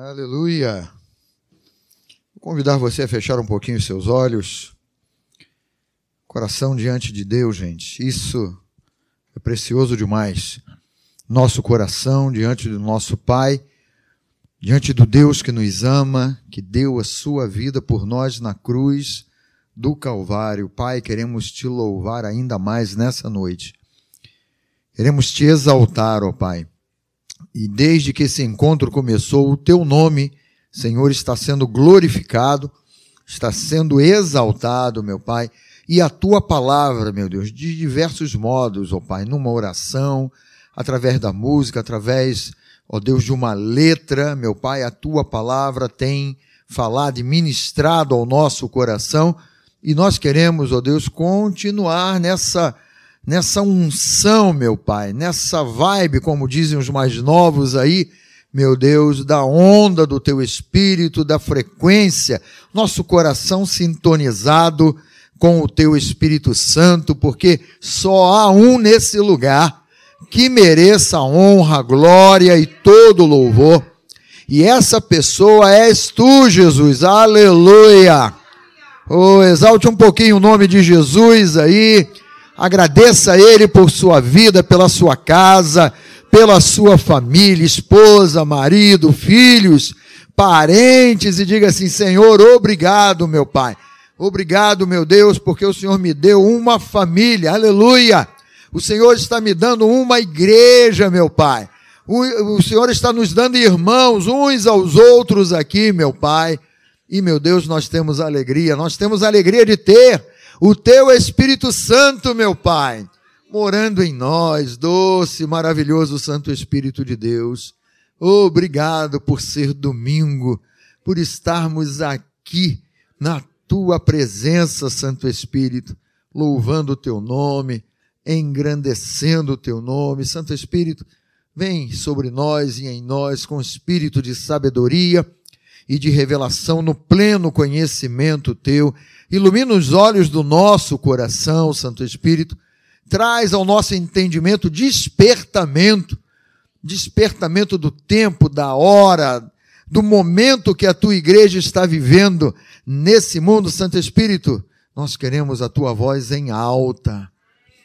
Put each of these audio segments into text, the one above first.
Aleluia. Vou convidar você a fechar um pouquinho os seus olhos. Coração diante de Deus, gente. Isso é precioso demais. Nosso coração diante do nosso Pai, diante do Deus que nos ama, que deu a sua vida por nós na cruz do Calvário. Pai, queremos te louvar ainda mais nessa noite. Queremos te exaltar, ó Pai. E desde que esse encontro começou, o teu nome, Senhor, está sendo glorificado, está sendo exaltado, meu Pai, e a tua palavra, meu Deus, de diversos modos, ó Pai, numa oração, através da música, através, ó Deus, de uma letra, meu Pai, a tua palavra tem falado e ministrado ao nosso coração, e nós queremos, ó Deus, continuar nessa nessa unção, meu Pai, nessa vibe, como dizem os mais novos aí, meu Deus, da onda do teu espírito, da frequência, nosso coração sintonizado com o teu Espírito Santo, porque só há um nesse lugar que mereça honra, glória e todo louvor. E essa pessoa és tu, Jesus. Aleluia. Oh, exalte um pouquinho o nome de Jesus aí. Agradeça a Ele por sua vida, pela sua casa, pela sua família, esposa, marido, filhos, parentes, e diga assim: Senhor, obrigado, meu Pai. Obrigado, meu Deus, porque o Senhor me deu uma família, aleluia. O Senhor está me dando uma igreja, meu Pai. O, Senhor está nos dando irmãos uns aos outros aqui, meu Pai. E, meu Deus, nós temos alegria, nós temos alegria de ter o teu Espírito Santo, meu Pai, morando em nós, doce, maravilhoso Santo Espírito de Deus. Obrigado por ser domingo, por estarmos aqui na tua presença, Santo Espírito, louvando o teu nome, engrandecendo o teu nome. Santo Espírito, vem sobre nós e em nós com espírito de sabedoria e de revelação no pleno conhecimento teu ilumina os olhos do nosso coração, Santo Espírito, traz ao nosso entendimento despertamento, despertamento do tempo, da hora, do momento que a tua igreja está vivendo nesse mundo, Santo Espírito. Nós queremos a tua voz em alta.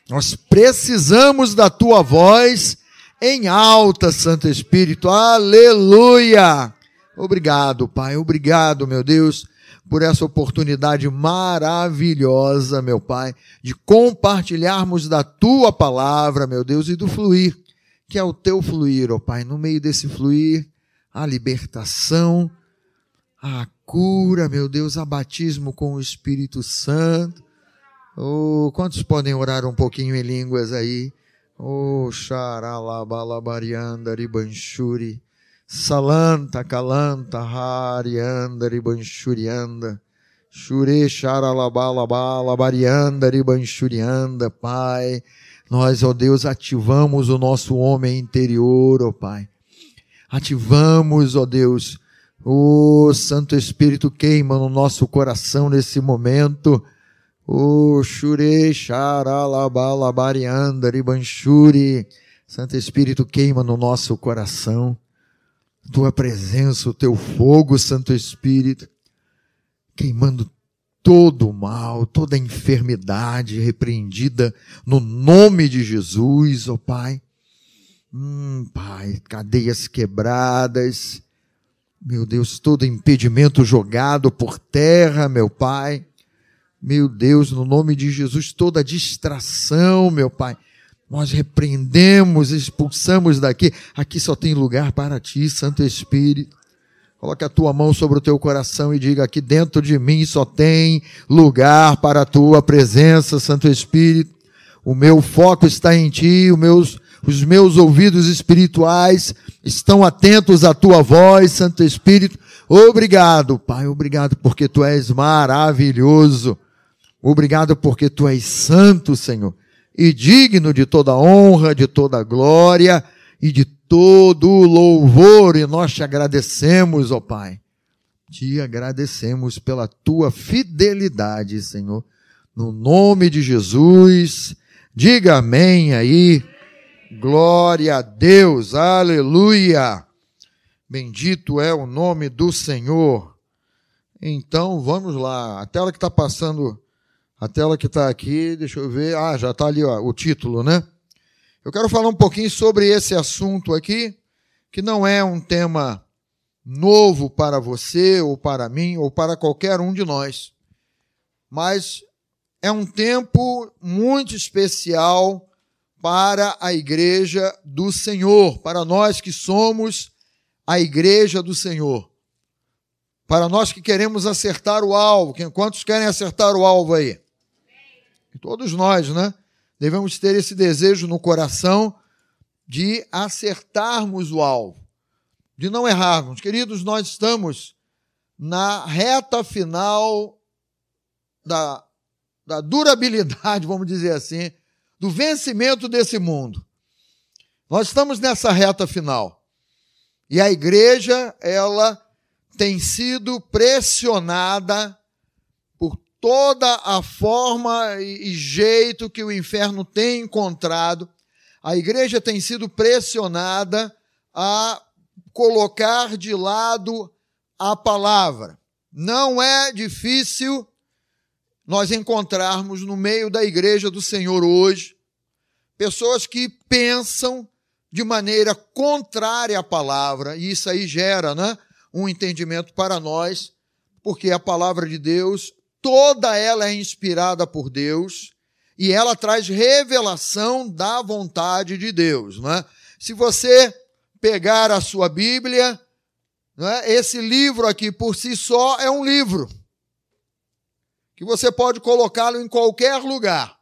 Nós precisamos da tua voz em alta, Santo Espírito. Aleluia! Obrigado, Pai. Obrigado, meu Deus por essa oportunidade maravilhosa, meu Pai, de compartilharmos da tua palavra, meu Deus, e do fluir, que é o teu fluir, ó Pai. No meio desse fluir, a libertação, a cura, meu Deus, a batismo com o Espírito Santo. Oh, quantos podem orar um pouquinho em línguas aí? Oh, xaralabalabarianda ribanchuri. Salanta, calanta, harianda, ribanchurianda. Shure, charalabalabala, barianda, ribanchurianda, Pai. Nós, ó Deus, ativamos o nosso homem interior, ó Pai. Ativamos, ó Deus, o Santo Espírito queima no nosso coração nesse momento. O Shure, charalabala, barianda, ribanchuri. Santo Espírito queima no nosso coração tua presença, o teu fogo, Santo Espírito, queimando todo o mal, toda a enfermidade repreendida no nome de Jesus, ó oh Pai. Hum, Pai, cadeias quebradas, meu Deus, todo impedimento jogado por terra, meu Pai. Meu Deus, no nome de Jesus, toda distração, meu Pai nós repreendemos, expulsamos daqui. Aqui só tem lugar para ti, Santo Espírito. Coloque a tua mão sobre o teu coração e diga: aqui dentro de mim só tem lugar para a tua presença, Santo Espírito. O meu foco está em ti, os meus, os meus ouvidos espirituais estão atentos à tua voz, Santo Espírito. Obrigado, Pai, obrigado porque tu és maravilhoso. Obrigado porque tu és santo, Senhor e digno de toda honra, de toda glória e de todo louvor. E nós te agradecemos, ó Pai. Te agradecemos pela tua fidelidade, Senhor. No nome de Jesus, diga amém aí. Glória a Deus, aleluia. Bendito é o nome do Senhor. Então vamos lá. A tela que está passando, a tela que está aqui, deixa eu ver. Ah, já está ali ó, o título, né? Eu quero falar um pouquinho sobre esse assunto aqui, que não é um tema novo para você, ou para mim, ou para qualquer um de nós, mas é um tempo muito especial para a igreja do Senhor, para nós que somos a igreja do Senhor. Para nós que queremos acertar o alvo, quantos querem acertar o alvo aí? Todos nós, né? Devemos ter esse desejo no coração de acertarmos o alvo, de não errarmos. Queridos, nós estamos na reta final da, da durabilidade, vamos dizer assim, do vencimento desse mundo. Nós estamos nessa reta final. E a igreja, ela tem sido pressionada toda a forma e jeito que o inferno tem encontrado. A igreja tem sido pressionada a colocar de lado a palavra. Não é difícil nós encontrarmos no meio da igreja do Senhor hoje pessoas que pensam de maneira contrária à palavra, e isso aí gera né, um entendimento para nós, porque a palavra de Deus, toda ela é inspirada por Deus, e ela traz revelação da vontade de Deus. Né? Se você pegar a sua Bíblia, né, esse livro aqui por si só é um livro, que você pode colocá-lo em qualquer lugar.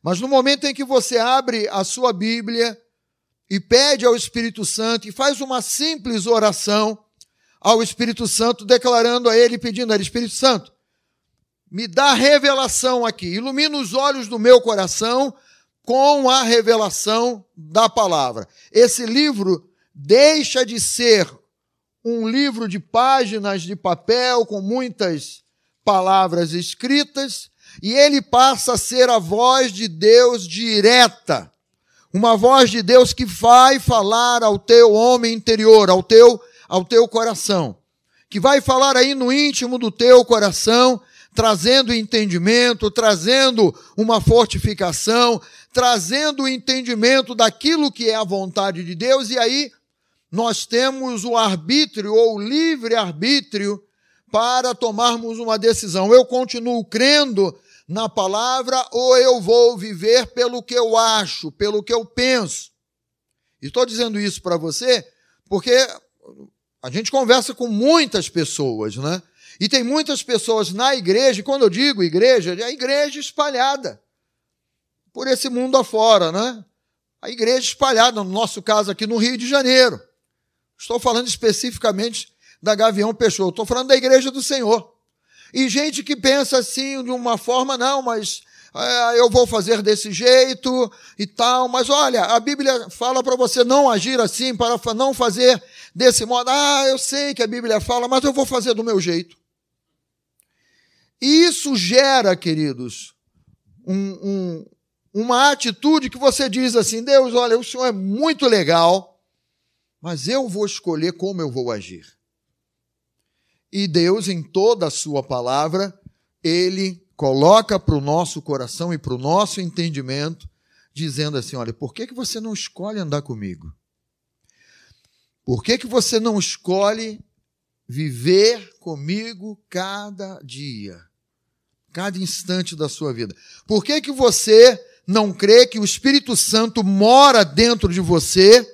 Mas no momento em que você abre a sua Bíblia, e pede ao Espírito Santo e faz uma simples oração ao Espírito Santo, declarando a ele, pedindo a ele, Espírito Santo, me dá revelação aqui, ilumina os olhos do meu coração com a revelação da palavra. Esse livro deixa de ser um livro de páginas de papel com muitas palavras escritas e ele passa a ser a voz de Deus direta. Uma voz de Deus que vai falar ao teu homem interior, ao teu, ao teu coração, que vai falar aí no íntimo do teu coração, trazendo entendimento, trazendo uma fortificação, trazendo o entendimento daquilo que é a vontade de Deus, e aí nós temos o arbítrio ou livre arbítrio para tomarmos uma decisão. Eu continuo crendo na palavra ou eu vou viver pelo que eu acho, pelo que eu penso. Estou dizendo isso para você porque a gente conversa com muitas pessoas, né? E tem muitas pessoas na igreja, quando eu digo igreja, é a igreja espalhada por esse mundo afora, né? A igreja espalhada, no nosso caso aqui no Rio de Janeiro. Estou falando especificamente da Gavião Peixoto, estou falando da igreja do Senhor. E gente que pensa assim de uma forma, não, mas é, eu vou fazer desse jeito e tal. Mas olha, a Bíblia fala para você não agir assim, para não fazer desse modo. Ah, eu sei que a Bíblia fala, mas eu vou fazer do meu jeito. E isso gera, queridos, um, um, uma atitude que você diz assim: Deus, olha, o Senhor é muito legal, mas eu vou escolher como eu vou agir. E Deus, em toda a sua palavra, ele coloca para o nosso coração e para o nosso entendimento, dizendo assim: olha, por que, que você não escolhe andar comigo? Por que, que você não escolhe viver comigo cada dia, cada instante da sua vida? Por que, que você não crê que o Espírito Santo mora dentro de você?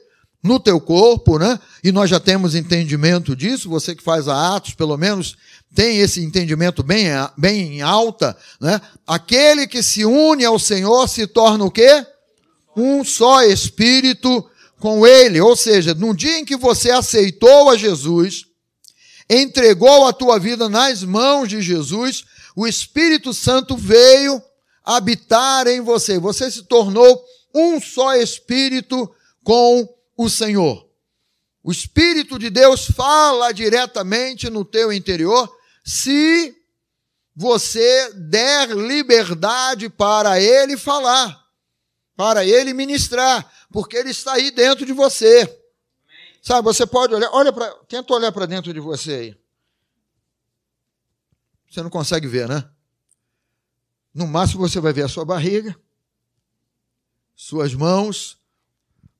no teu corpo, né? E nós já temos entendimento disso, você que faz a Atos, pelo menos, tem esse entendimento bem, bem em alta, né? Aquele que se une ao Senhor se torna o quê? Um só espírito com ele. Ou seja, no dia em que você aceitou a Jesus, entregou a tua vida nas mãos de Jesus, o Espírito Santo veio habitar em você. Você se tornou um só espírito com o Senhor. O Espírito de Deus fala diretamente no teu interior se você der liberdade para ele falar, para ele ministrar, porque ele está aí dentro de você. Sabe, você pode olhar, olha para, tenta olhar para dentro de você aí. Você não consegue ver, né? No máximo você vai ver a sua barriga, suas mãos,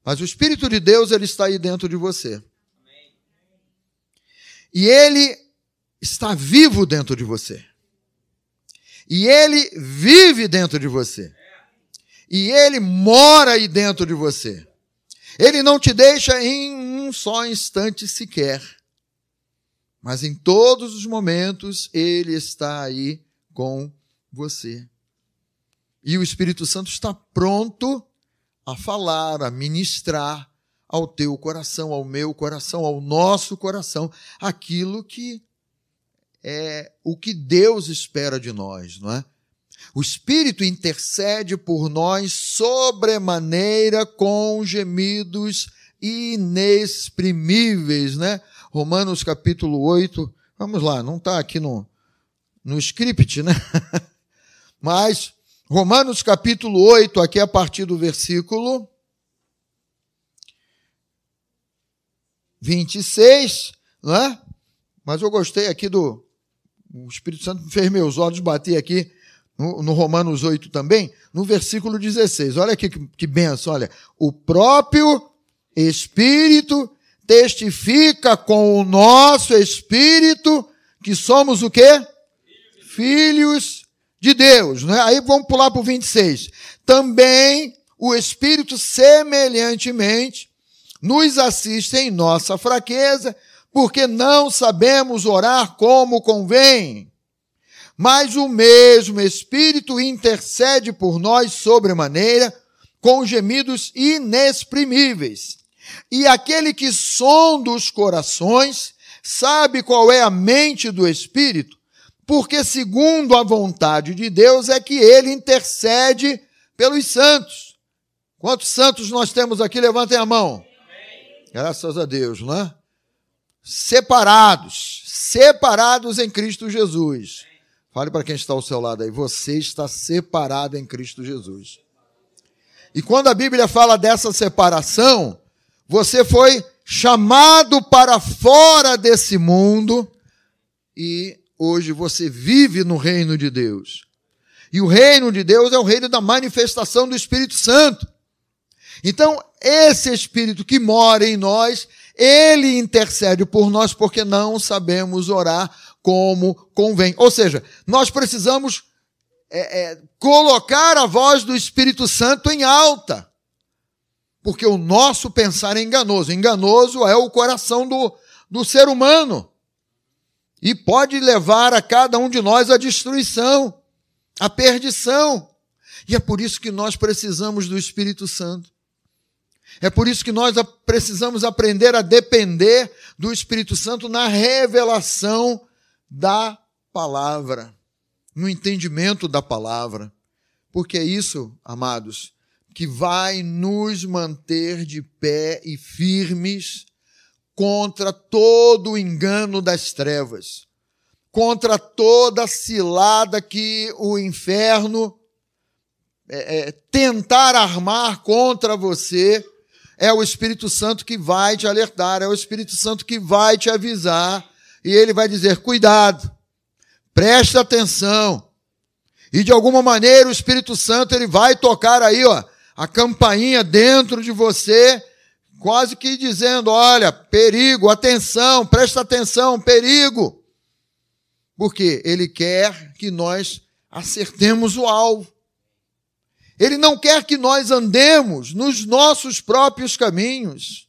mas o Espírito de Deus ele está aí dentro de você. E ele está vivo dentro de você. E ele vive dentro de você. E ele mora aí dentro de você. Ele não te deixa em um só instante sequer. Mas em todos os momentos ele está aí com você. E o Espírito Santo está pronto a falar, a ministrar ao teu coração, ao meu coração, ao nosso coração, aquilo que é o que Deus espera de nós, não é? O Espírito intercede por nós sobremaneira com gemidos inexprimíveis, né? Romanos capítulo 8. Vamos lá, não está aqui no, no script, né? Mas Romanos capítulo 8, aqui a partir do versículo 26, não é? Mas eu gostei aqui do. O Espírito Santo fez meus olhos bater aqui no, no Romanos 8 também, no versículo 16. Olha aqui que, que benção, olha. O próprio Espírito testifica com o nosso Espírito que somos o quê? Filhos de Deus. Né? Aí vamos pular para o 26. Também o Espírito semelhantemente nos assiste em nossa fraqueza, porque não sabemos orar como convém. Mas o mesmo Espírito intercede por nós sobremaneira, com gemidos inexprimíveis. E aquele que sonda os corações sabe qual é a mente do Espírito, porque segundo a vontade de Deus é que ele intercede pelos santos. Quantos santos nós temos aqui? Levantem a mão. Graças a Deus, não é? Separados, separados em Cristo Jesus. Fale para quem está ao seu lado aí, você está separado em Cristo Jesus. E quando a Bíblia fala dessa separação, você foi chamado para fora desse mundo e hoje você vive no reino de Deus. E o reino de Deus é o reino da manifestação do Espírito Santo. Então, esse Espírito que mora em nós, ele intercede por nós porque não sabemos orar como convém. Ou seja, nós precisamos é, é, colocar a voz do Espírito Santo em alta. Porque o nosso pensar é enganoso. Enganoso é o coração do, do ser humano. E pode levar a cada um de nós à destruição, à perdição. E é por isso que nós precisamos do Espírito Santo. É por isso que nós precisamos aprender a depender do Espírito Santo na revelação da palavra, no entendimento da palavra. Porque é isso, amados, que vai nos manter de pé e firmes contra todo o engano das trevas, contra toda cilada que o inferno é, é, tentar armar contra você. É o Espírito Santo que vai te alertar, é o Espírito Santo que vai te avisar e ele vai dizer: cuidado, preste atenção. E de alguma maneira o Espírito Santo ele vai tocar aí, ó, a campainha dentro de você, quase que dizendo: olha, perigo, atenção, presta atenção, perigo. Porque ele quer que nós acertemos o alvo. Ele não quer que nós andemos nos nossos próprios caminhos.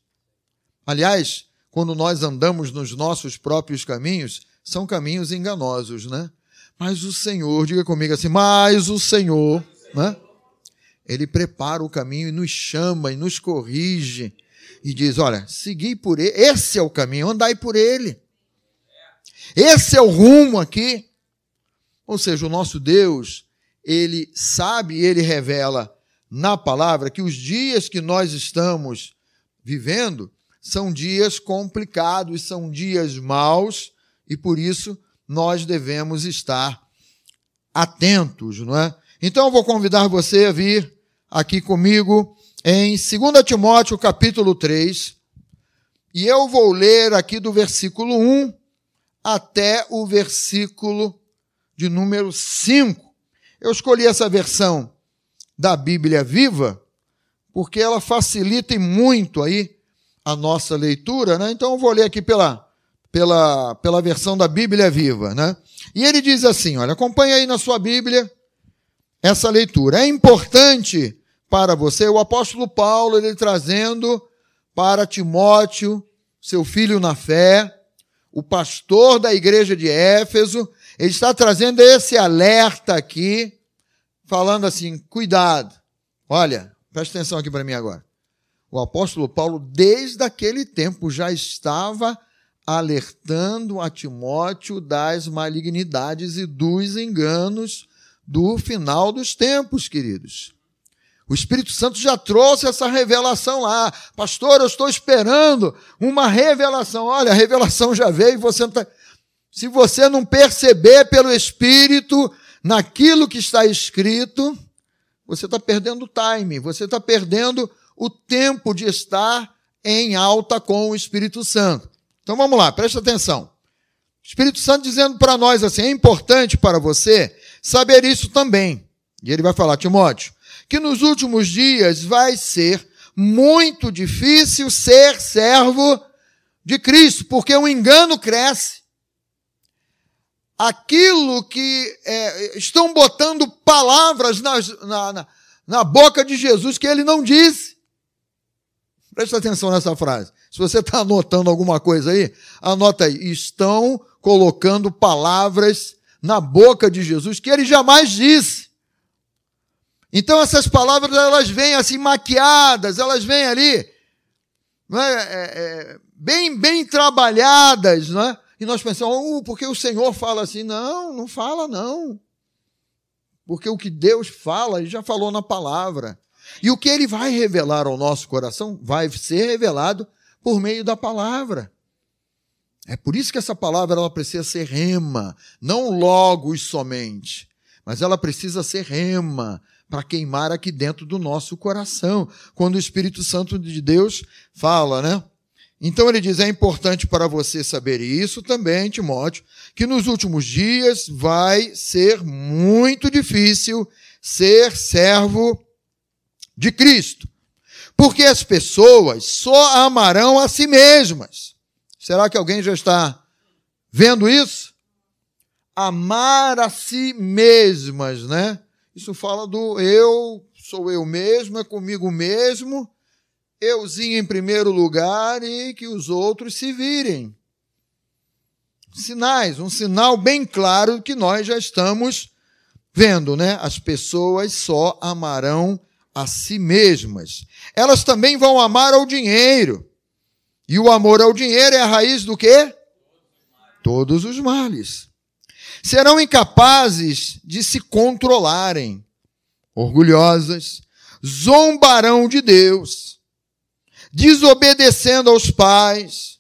Aliás, quando nós andamos nos nossos próprios caminhos, são caminhos enganosos, né? Mas o Senhor, diga comigo assim, mas o Senhor, né? Ele prepara o caminho e nos chama e nos corrige e diz: olha, segui por ele, esse é o caminho, andai por ele. Esse é o rumo aqui. Ou seja, o nosso Deus, ele sabe ele revela na palavra que os dias que nós estamos vivendo são dias complicados, são dias maus e por isso nós devemos estar atentos, não é? Então eu vou convidar você a vir aqui comigo em 2 Timóteo capítulo 3. E eu vou ler aqui do versículo 1 até o versículo de número 5. Eu escolhi essa versão da Bíblia Viva porque ela facilita muito aí a nossa leitura, né? Então eu vou ler aqui pela, pela, pela versão da Bíblia Viva, né? E ele diz assim, olha, acompanha aí na sua Bíblia essa leitura. É importante para você, o apóstolo Paulo, ele trazendo para Timóteo, seu filho na fé, o pastor da igreja de Éfeso, ele está trazendo esse alerta aqui, falando assim: cuidado, olha, preste atenção aqui para mim agora. O apóstolo Paulo, desde aquele tempo, já estava alertando a Timóteo das malignidades e dos enganos do final dos tempos, queridos. O Espírito Santo já trouxe essa revelação lá. Pastor, eu estou esperando uma revelação. Olha, a revelação já veio. Você tá... Se você não perceber pelo Espírito naquilo que está escrito, você está perdendo o time, você está perdendo o tempo de estar em alta com o Espírito Santo. Então vamos lá, preste atenção. O Espírito Santo dizendo para nós assim: é importante para você saber isso também. E ele vai falar, Timóteo, que nos últimos dias vai ser muito difícil ser servo de Cristo, porque o engano cresce. Aquilo que é, estão botando palavras na, na, na boca de Jesus que ele não disse. Presta atenção nessa frase. Se você está anotando alguma coisa aí, anota aí. Estão colocando palavras na boca de Jesus que ele jamais disse. Então essas palavras elas vêm assim maquiadas, elas vêm ali é, é, é, bem bem trabalhadas, não é? E nós pensamos, uh, porque o Senhor fala assim? Não, não fala não. Porque o que Deus fala, Ele já falou na palavra. E o que Ele vai revelar ao nosso coração vai ser revelado por meio da palavra. É por isso que essa palavra ela precisa ser rema, não logos somente, mas ela precisa ser rema para queimar aqui dentro do nosso coração, quando o Espírito Santo de Deus fala, né? Então ele diz: é importante para você saber isso também, Timóteo, que nos últimos dias vai ser muito difícil ser servo de Cristo, porque as pessoas só amarão a si mesmas Será que alguém já está vendo isso? Amar a si mesmas, né? Isso fala do eu, sou eu mesmo, é comigo mesmo, euzinho em primeiro lugar e que os outros se virem. Sinais, um sinal bem claro que nós já estamos vendo, né? As pessoas só amarão a si mesmas. Elas também vão amar ao dinheiro. E o amor ao dinheiro é a raiz do quê? Todos os males. Serão incapazes de se controlarem, orgulhosas, zombarão de Deus, desobedecendo aos pais,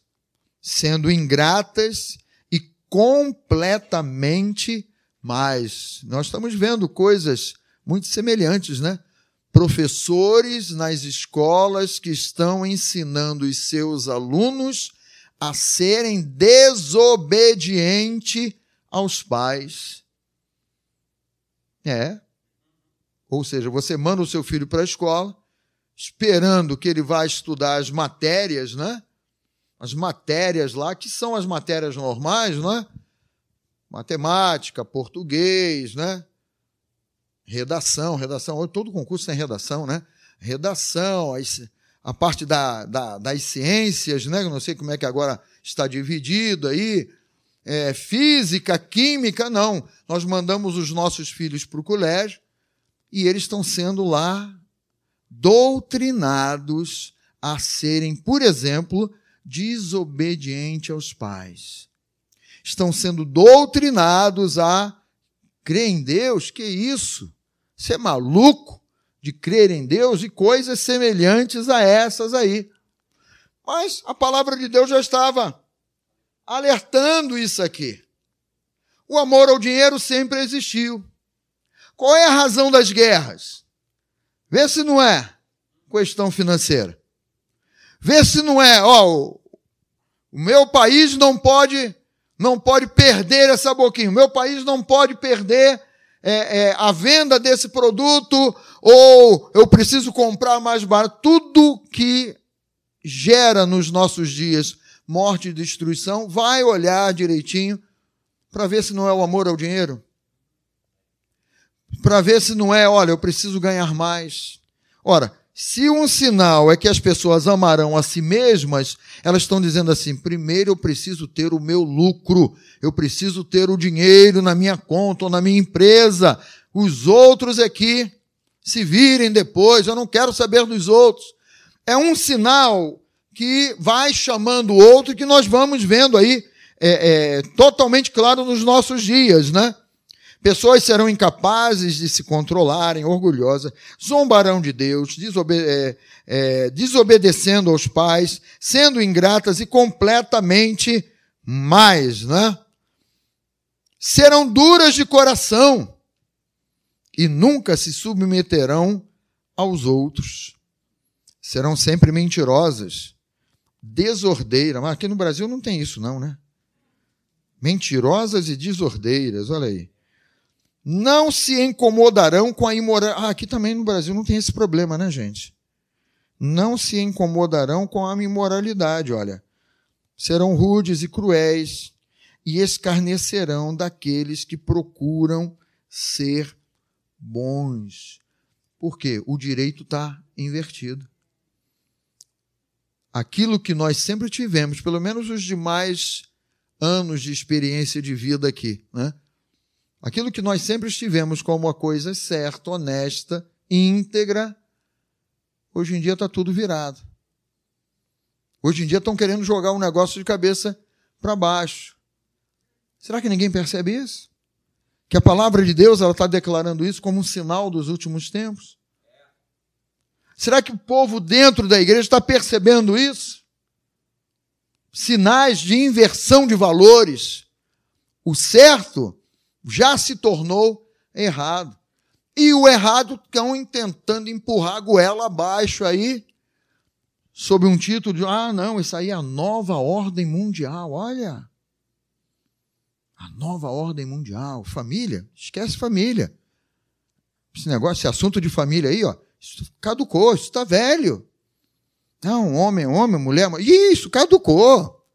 sendo ingratas e completamente mais. Nós estamos vendo coisas muito semelhantes, né? professores nas escolas que estão ensinando os seus alunos a serem desobedientes aos pais. É. Ou seja, você manda o seu filho para a escola, esperando que ele vá estudar as matérias, né? As matérias lá, que são as matérias normais, né? Matemática, português, né? redação, redação, todo concurso tem redação, né? Redação, a parte da, da, das ciências, né? Eu não sei como é que agora está dividido aí, é, física, química, não. Nós mandamos os nossos filhos para o colégio e eles estão sendo lá doutrinados a serem, por exemplo, desobedientes aos pais. Estão sendo doutrinados a crer em Deus, que isso? Você é maluco de crer em Deus e coisas semelhantes a essas aí. Mas a palavra de Deus já estava alertando isso aqui. O amor ao dinheiro sempre existiu. Qual é a razão das guerras? Vê se não é questão financeira. Vê se não é, ó, O meu país não pode, não pode perder essa boquinha. O meu país não pode perder é, é, a venda desse produto ou eu preciso comprar mais barato. Tudo que gera nos nossos dias morte e destruição, vai olhar direitinho para ver se não é o amor ao dinheiro. Para ver se não é, olha, eu preciso ganhar mais. Ora, se um sinal é que as pessoas amarão a si mesmas, elas estão dizendo assim: primeiro eu preciso ter o meu lucro, eu preciso ter o dinheiro na minha conta ou na minha empresa. Os outros aqui é se virem depois, eu não quero saber dos outros. É um sinal que vai chamando o outro que nós vamos vendo aí é, é, totalmente claro nos nossos dias, né? Pessoas serão incapazes de se controlarem, orgulhosas, zombarão de Deus, é, é, desobedecendo aos pais, sendo ingratas e completamente mais, né? Serão duras de coração e nunca se submeterão aos outros. Serão sempre mentirosas, desordeiras. Mas aqui no Brasil não tem isso, não, né? Mentirosas e desordeiras, olha aí não se incomodarão com a imoralidade. Ah, aqui também no Brasil não tem esse problema, né, gente? Não se incomodarão com a imoralidade, olha. Serão rudes e cruéis e escarnecerão daqueles que procuram ser bons. Por quê? O direito está invertido. Aquilo que nós sempre tivemos, pelo menos os demais anos de experiência de vida aqui, né? Aquilo que nós sempre estivemos como uma coisa certa, honesta, íntegra, hoje em dia está tudo virado. Hoje em dia estão querendo jogar um negócio de cabeça para baixo. Será que ninguém percebe isso? Que a palavra de Deus ela está declarando isso como um sinal dos últimos tempos? Será que o povo dentro da igreja está percebendo isso? Sinais de inversão de valores. O certo já se tornou errado. E o errado estão tentando empurrar a goela abaixo aí, sob um título de, ah, não, isso aí é a nova ordem mundial, olha. A nova ordem mundial. Família, esquece família. Esse negócio, esse assunto de família aí, ó, isso caducou, isso está velho. Não, homem, homem, mulher, isso caducou.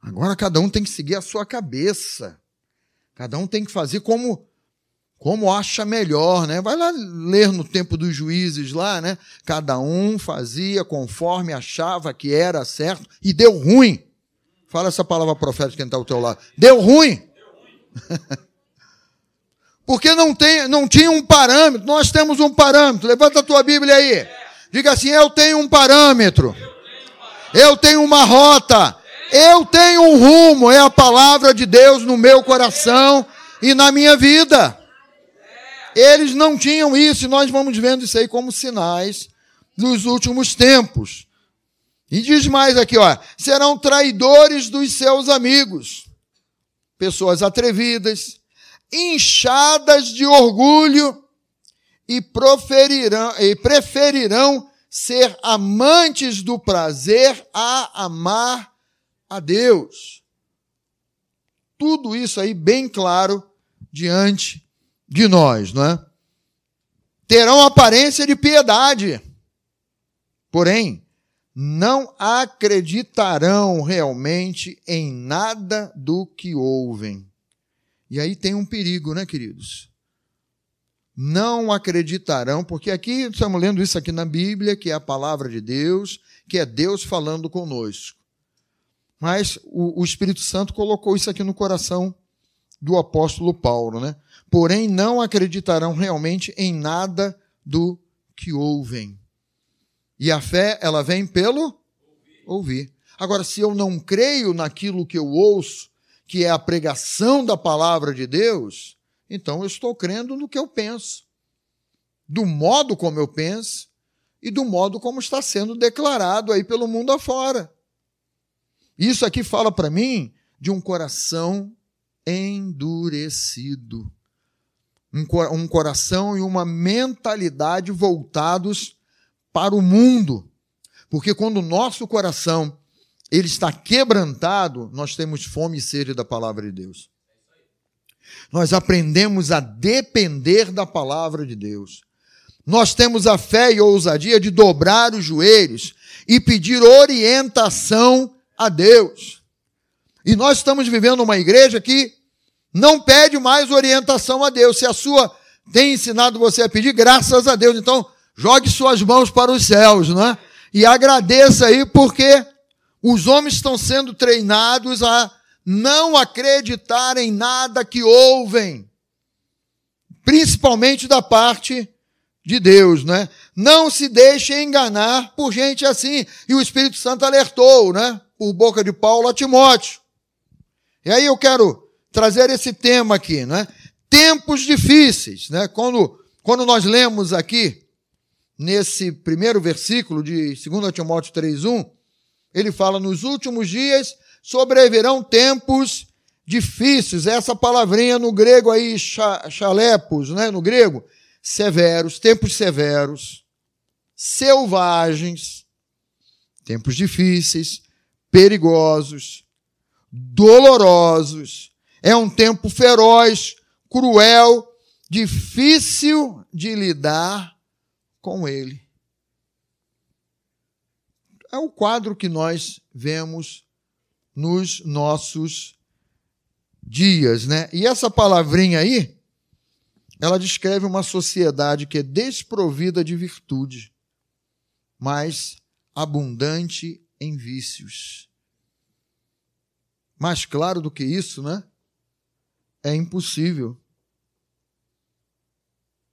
Agora cada um tem que seguir a sua cabeça. Cada um tem que fazer como como acha melhor, né? Vai lá ler no tempo dos juízes lá, né? Cada um fazia conforme achava que era certo e deu ruim. Fala essa palavra profética que está ao teu lado. Deu ruim. Porque não, tem, não tinha um parâmetro. Nós temos um parâmetro. Levanta a tua Bíblia aí. Diga assim: Eu tenho um parâmetro. Eu tenho uma rota. Eu tenho um rumo, é a palavra de Deus no meu coração e na minha vida. Eles não tinham isso, e nós vamos vendo isso aí como sinais dos últimos tempos. E diz mais aqui, ó, serão traidores dos seus amigos, pessoas atrevidas, inchadas de orgulho e, e preferirão ser amantes do prazer a amar a Deus. Tudo isso aí bem claro diante de nós, não é? Terão aparência de piedade, porém, não acreditarão realmente em nada do que ouvem. E aí tem um perigo, né, queridos? Não acreditarão, porque aqui estamos lendo isso aqui na Bíblia, que é a palavra de Deus, que é Deus falando conosco. Mas o, o Espírito Santo colocou isso aqui no coração do apóstolo Paulo, né? Porém, não acreditarão realmente em nada do que ouvem. E a fé, ela vem pelo ouvir. Agora, se eu não creio naquilo que eu ouço, que é a pregação da palavra de Deus, então eu estou crendo no que eu penso, do modo como eu penso e do modo como está sendo declarado aí pelo mundo afora. Isso aqui fala para mim de um coração endurecido. Um, coração e uma mentalidade voltados para o mundo. Porque quando o nosso coração ele está quebrantado, nós temos fome e sede da palavra de Deus. Nós aprendemos a depender da palavra de Deus. Nós temos a fé e a ousadia de dobrar os joelhos e pedir orientação a Deus. E nós estamos vivendo uma igreja que não pede mais orientação a Deus. Se a sua tem ensinado você a pedir, graças a Deus. Então, jogue suas mãos para os céus, né? E agradeça aí, porque os homens estão sendo treinados a não acreditar em nada que ouvem, principalmente da parte de Deus, né? Não se deixe enganar por gente assim. E o Espírito Santo alertou, né? Por boca de Paulo a Timóteo. E aí eu quero trazer esse tema aqui, né? Tempos difíceis, né? Quando, quando nós lemos aqui, nesse primeiro versículo de 2 Timóteo 3,1, ele fala: nos últimos dias sobrevirão tempos difíceis. Essa palavrinha no grego aí, chalepos, né? No grego, severos, tempos severos, selvagens, tempos difíceis, perigosos, dolorosos. É um tempo feroz, cruel, difícil de lidar com ele. É o quadro que nós vemos nos nossos dias, né? E essa palavrinha aí, ela descreve uma sociedade que é desprovida de virtude, mas abundante em vícios. Mais claro do que isso, né? É impossível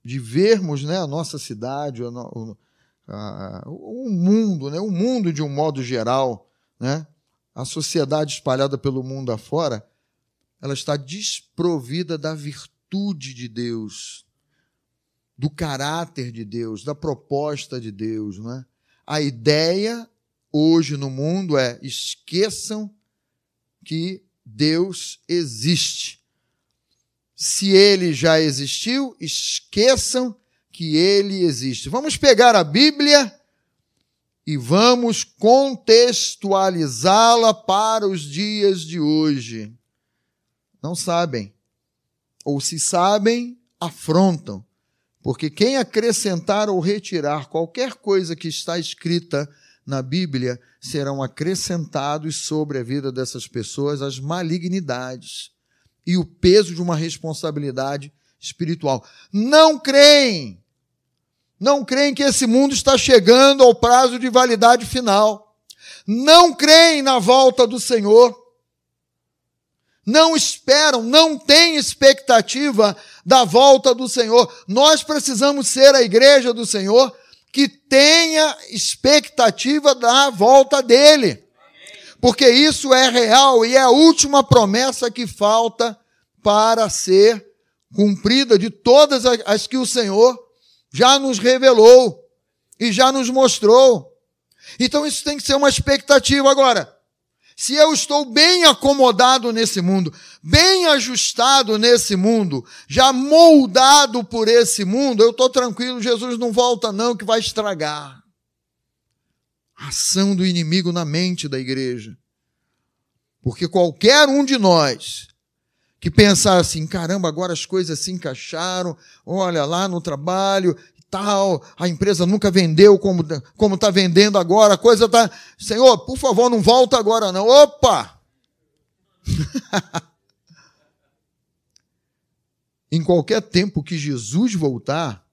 de vermos né, a nossa cidade, o, o mundo, né, o mundo de um modo geral, né, a sociedade espalhada pelo mundo afora, ela está desprovida da virtude de Deus, do caráter de Deus, da proposta de Deus. Né? A ideia hoje no mundo é esqueçam que Deus existe. Se ele já existiu, esqueçam que ele existe. Vamos pegar a Bíblia e vamos contextualizá-la para os dias de hoje. Não sabem. Ou se sabem, afrontam. Porque quem acrescentar ou retirar qualquer coisa que está escrita na Bíblia serão acrescentados sobre a vida dessas pessoas as malignidades e o peso de uma responsabilidade espiritual. Não creem, não creem que esse mundo está chegando ao prazo de validade final. Não creem na volta do Senhor. Não esperam, não têm expectativa da volta do Senhor. Nós precisamos ser a igreja do Senhor que tenha expectativa da volta dele porque isso é real e é a última promessa que falta para ser cumprida de todas as que o Senhor já nos revelou e já nos mostrou. Então isso tem que ser uma expectativa agora. Se eu estou bem acomodado nesse mundo, bem ajustado nesse mundo, já moldado por esse mundo, eu estou tranquilo, Jesus não volta não, que vai estragar ação do inimigo na mente da igreja. Porque qualquer um de nós que pensar assim, caramba, agora as coisas se encaixaram, olha lá no trabalho tal, a empresa nunca vendeu como como está vendendo agora, a coisa está, Senhor, por favor, não volta agora não. Opa! em qualquer tempo que Jesus voltar,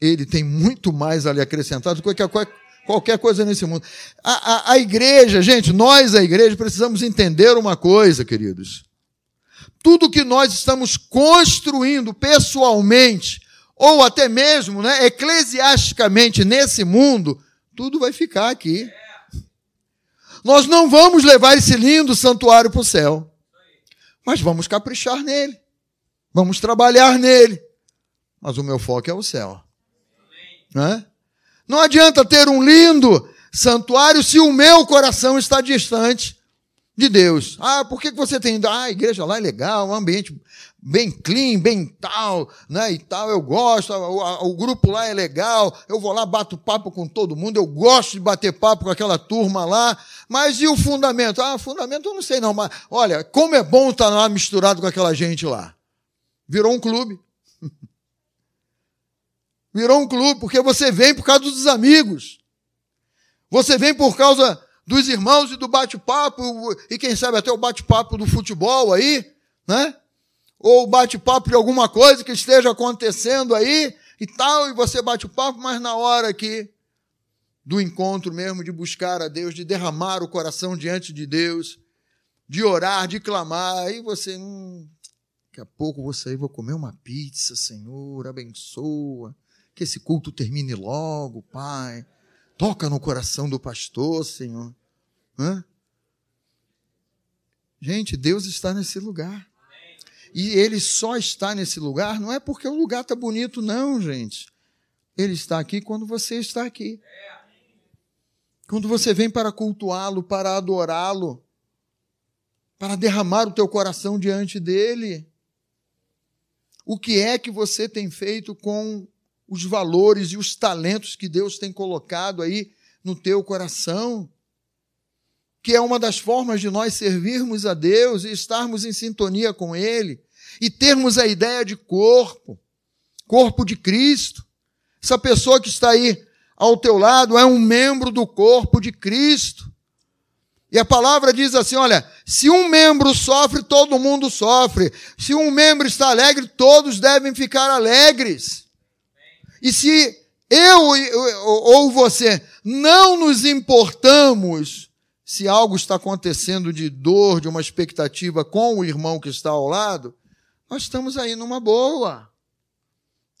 ele tem muito mais ali acrescentado do que qualquer qualquer coisa nesse mundo. A, a, a igreja, gente, nós, a igreja, precisamos entender uma coisa, queridos. Tudo que nós estamos construindo pessoalmente, ou até mesmo né, eclesiasticamente nesse mundo, tudo vai ficar aqui. Nós não vamos levar esse lindo santuário para o céu, mas vamos caprichar nele, vamos trabalhar nele. Mas o meu foco é o céu. Né? Não adianta ter um lindo santuário se o meu coração está distante de Deus. Ah, por que você tem ido? Ah, a igreja lá é legal, um ambiente bem clean, bem tal, né, e tal, eu gosto, o, o, grupo lá é legal, eu vou lá, bato papo com todo mundo, eu gosto de bater papo com aquela turma lá, mas e o fundamento? Ah, fundamento eu não sei não, mas olha, como é bom estar lá misturado com aquela gente lá. Virou um clube. Virou um clube, porque você vem por causa dos amigos. Você vem por causa dos irmãos e do bate-papo, e quem sabe até o bate-papo do futebol aí, né? ou bate-papo de alguma coisa que esteja acontecendo aí e tal, e você bate o papo, mas na hora aqui do encontro mesmo, de buscar a Deus, de derramar o coração diante de Deus, de orar, de clamar, aí você, hum, daqui a pouco vou sair, vou comer uma pizza, Senhor, abençoa, que esse culto termine logo, Pai. Toca no coração do pastor, Senhor. Hã? Gente, Deus está nesse lugar. E ele só está nesse lugar, não é porque o lugar está bonito, não, gente. Ele está aqui quando você está aqui. Quando você vem para cultuá-lo, para adorá-lo, para derramar o teu coração diante dele. O que é que você tem feito com os valores e os talentos que Deus tem colocado aí no teu coração? que é uma das formas de nós servirmos a Deus e estarmos em sintonia com Ele e termos a ideia de corpo, corpo de Cristo. Essa pessoa que está aí ao teu lado é um membro do corpo de Cristo. E a palavra diz assim: olha, se um membro sofre, todo mundo sofre. Se um membro está alegre, todos devem ficar alegres. E se eu ou você não nos importamos se algo está acontecendo de dor, de uma expectativa com o irmão que está ao lado, nós estamos aí numa boa.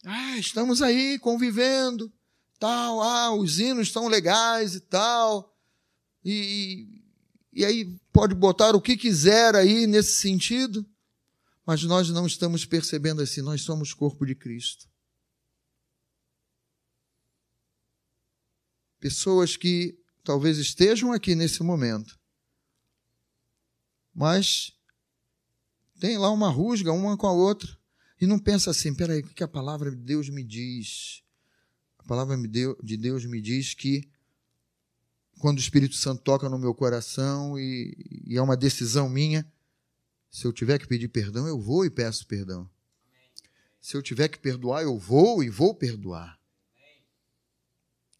Ah, estamos aí convivendo, tal, ah, os hinos estão legais e tal. E, e aí pode botar o que quiser aí nesse sentido, mas nós não estamos percebendo assim, nós somos corpo de Cristo. Pessoas que talvez estejam aqui nesse momento, mas tem lá uma rusga uma com a outra e não pensa assim, peraí, o que a palavra de Deus me diz? A palavra de Deus me diz que quando o Espírito Santo toca no meu coração e, e é uma decisão minha, se eu tiver que pedir perdão, eu vou e peço perdão. Se eu tiver que perdoar, eu vou e vou perdoar.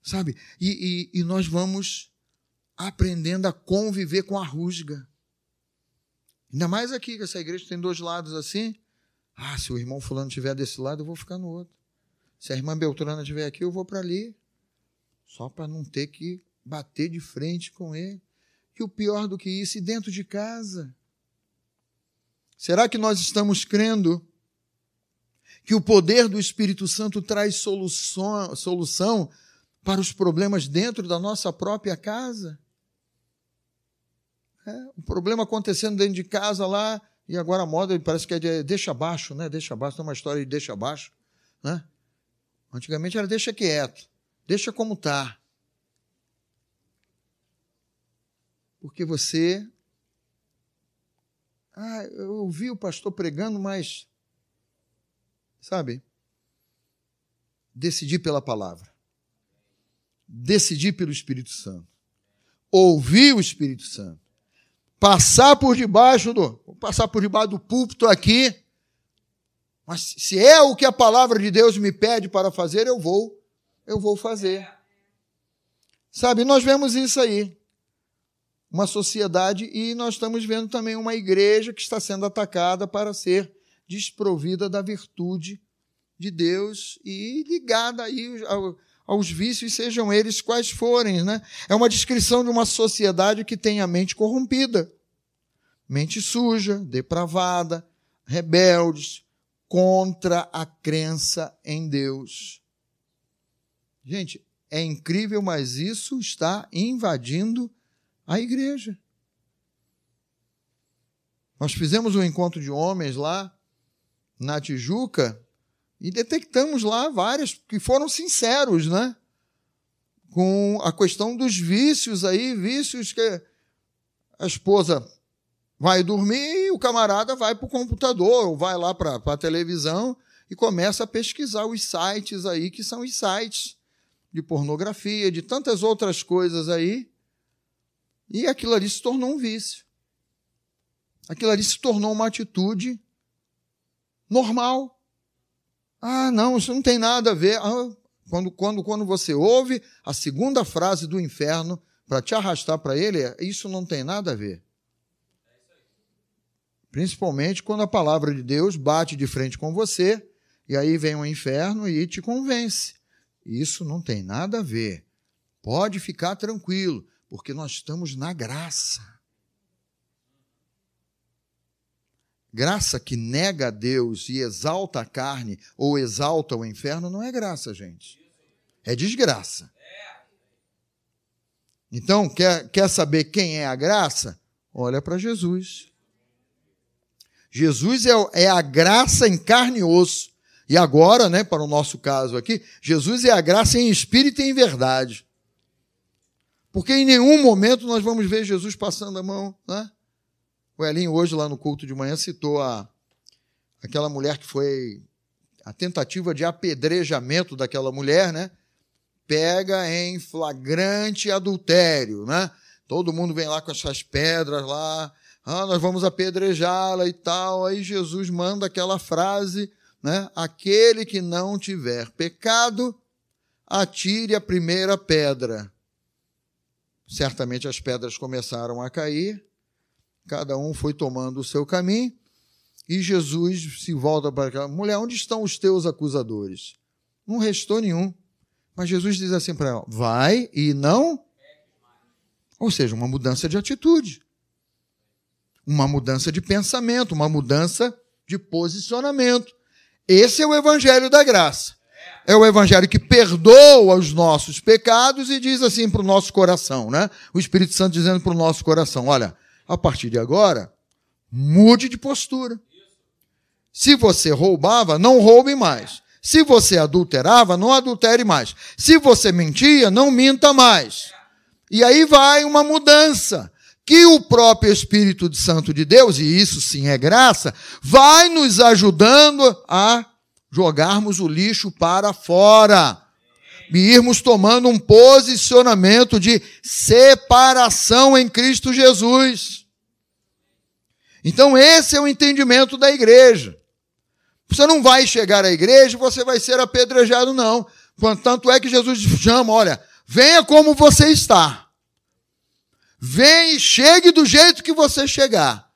Sabe? E, e, e nós vamos aprendendo a conviver com a rusga. Ainda mais aqui, que essa igreja tem dois lados assim. Ah, se o irmão fulano estiver desse lado, eu vou ficar no outro. Se a irmã Beltrana estiver aqui, eu vou para ali. Só para não ter que bater de frente com ele. E o pior do que isso, e dentro de casa? Será que nós estamos crendo que o poder do Espírito Santo traz solução, solução para os problemas dentro da nossa própria casa. É, o problema acontecendo dentro de casa lá, e agora a moda parece que é de deixa abaixo, né? Deixa abaixo, tem uma história de deixa abaixo, né? Antigamente era deixa quieto, deixa como está. Porque você. Ah, eu ouvi o pastor pregando, mas. Sabe? Decidi pela palavra decidir pelo Espírito Santo, ouvir o Espírito Santo, passar por debaixo do, passar por debaixo do púlpito aqui, mas se é o que a palavra de Deus me pede para fazer, eu vou, eu vou fazer. Sabe, nós vemos isso aí. Uma sociedade e nós estamos vendo também uma igreja que está sendo atacada para ser desprovida da virtude de Deus e ligada aí ao, aos vícios, sejam eles quais forem. Né? É uma descrição de uma sociedade que tem a mente corrompida, mente suja, depravada, rebeldes, contra a crença em Deus. Gente, é incrível, mas isso está invadindo a igreja. Nós fizemos um encontro de homens lá na Tijuca e detectamos lá várias que foram sinceros, né? Com a questão dos vícios aí, vícios que a esposa vai dormir e o camarada vai para o computador, ou vai lá para a televisão e começa a pesquisar os sites aí, que são os sites de pornografia, de tantas outras coisas aí. E aquilo ali se tornou um vício. Aquilo ali se tornou uma atitude normal. Ah, não, isso não tem nada a ver. Ah, quando, quando, quando você ouve a segunda frase do inferno para te arrastar para ele, isso não tem nada a ver. Principalmente quando a palavra de Deus bate de frente com você, e aí vem o inferno e te convence. Isso não tem nada a ver. Pode ficar tranquilo, porque nós estamos na graça. Graça que nega a Deus e exalta a carne ou exalta o inferno não é graça, gente. É desgraça. Então, quer, quer saber quem é a graça? Olha para Jesus. Jesus é, é a graça em carne e osso. E agora, né, para o nosso caso aqui, Jesus é a graça em espírito e em verdade. Porque em nenhum momento nós vamos ver Jesus passando a mão, né? O Elinho hoje lá no culto de manhã citou a aquela mulher que foi a tentativa de apedrejamento daquela mulher, né? Pega em flagrante adultério, né? Todo mundo vem lá com essas pedras lá, ah, nós vamos apedrejá-la e tal. Aí Jesus manda aquela frase, né? Aquele que não tiver pecado, atire a primeira pedra. Certamente as pedras começaram a cair, cada um foi tomando o seu caminho, e Jesus se volta para aquela mulher: onde estão os teus acusadores? Não restou nenhum. Mas Jesus diz assim para ela: vai e não. Ou seja, uma mudança de atitude uma mudança de pensamento, uma mudança de posicionamento. Esse é o evangelho da graça. É o evangelho que perdoa os nossos pecados e diz assim para o nosso coração, né? O Espírito Santo dizendo para o nosso coração: olha, a partir de agora, mude de postura. Se você roubava, não roube mais. Se você adulterava, não adultere mais. Se você mentia, não minta mais. E aí vai uma mudança que o próprio Espírito Santo de Deus, e isso sim é graça, vai nos ajudando a jogarmos o lixo para fora. E irmos tomando um posicionamento de separação em Cristo Jesus. Então, esse é o entendimento da igreja. Você não vai chegar à igreja e você vai ser apedrejado, não. Tanto é que Jesus chama: olha, venha como você está. Vem e chegue do jeito que você chegar.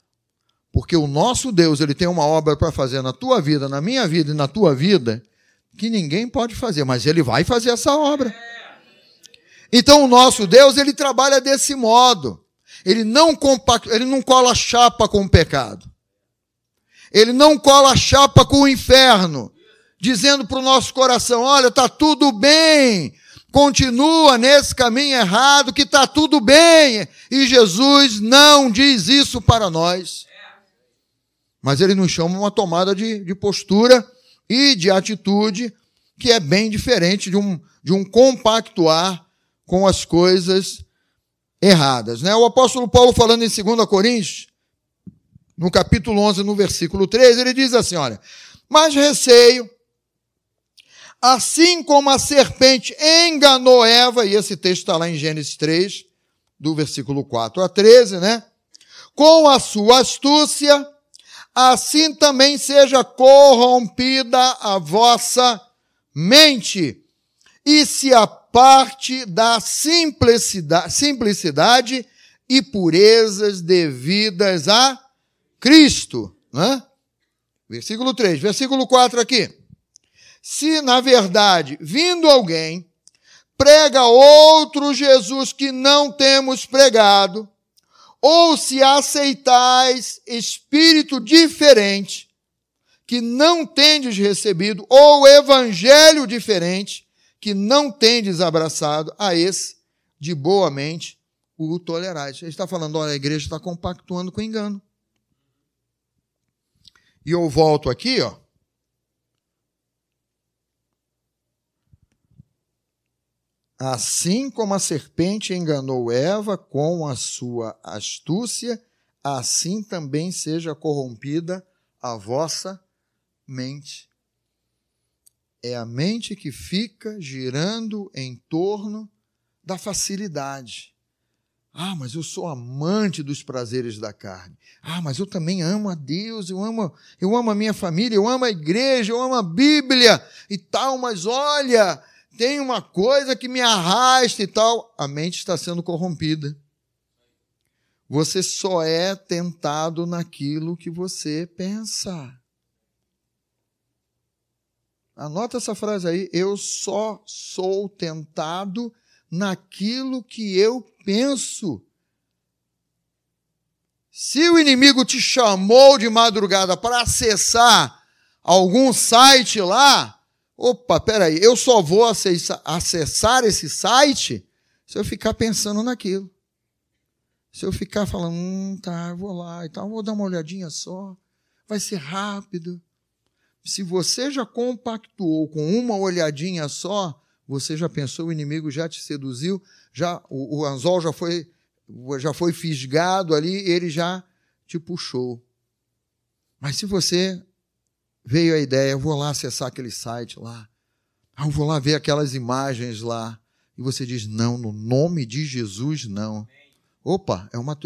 Porque o nosso Deus, ele tem uma obra para fazer na tua vida, na minha vida e na tua vida, que ninguém pode fazer, mas ele vai fazer essa obra. Então o nosso Deus, ele trabalha desse modo. Ele não ele não cola chapa com o pecado. Ele não cola chapa com o inferno, dizendo para o nosso coração: olha, está tudo bem, continua nesse caminho errado, que está tudo bem. E Jesus não diz isso para nós. Mas ele nos chama uma tomada de, de postura e de atitude que é bem diferente de um, de um compactuar com as coisas erradas. Né? O apóstolo Paulo, falando em 2 Coríntios, no capítulo 11, no versículo 13, ele diz assim: olha, mas receio Assim como a serpente enganou Eva, e esse texto está lá em Gênesis 3, do versículo 4 a 13, né? Com a sua astúcia, assim também seja corrompida a vossa mente, e se aparte da simplicidade, simplicidade e purezas devidas a Cristo. Né? Versículo 3, versículo 4 aqui. Se, na verdade, vindo alguém, prega outro Jesus que não temos pregado, ou se aceitais espírito diferente, que não tendes recebido, ou evangelho diferente, que não tendes abraçado, a esse, de boa mente, o tolerais. Ele está falando, olha, a igreja está compactuando com engano. E eu volto aqui, ó, Assim como a serpente enganou Eva com a sua astúcia, assim também seja corrompida a vossa mente. É a mente que fica girando em torno da facilidade. Ah, mas eu sou amante dos prazeres da carne. Ah, mas eu também amo a Deus, eu amo, eu amo a minha família, eu amo a igreja, eu amo a Bíblia e tal, mas olha, tem uma coisa que me arrasta e tal. A mente está sendo corrompida. Você só é tentado naquilo que você pensa. Anota essa frase aí. Eu só sou tentado naquilo que eu penso. Se o inimigo te chamou de madrugada para acessar algum site lá, opa, peraí, eu só vou acessar esse site se eu ficar pensando naquilo. Se eu ficar falando, hum, tá, vou lá e tal, vou dar uma olhadinha só, vai ser rápido. Se você já compactuou com uma olhadinha só, você já pensou, o inimigo já te seduziu, já o, o anzol já foi já foi fisgado ali, ele já te puxou. Mas se você veio a ideia, eu vou lá acessar aquele site lá, eu vou lá ver aquelas imagens lá, e você diz, não, no nome de Jesus, não. Opa, é uma,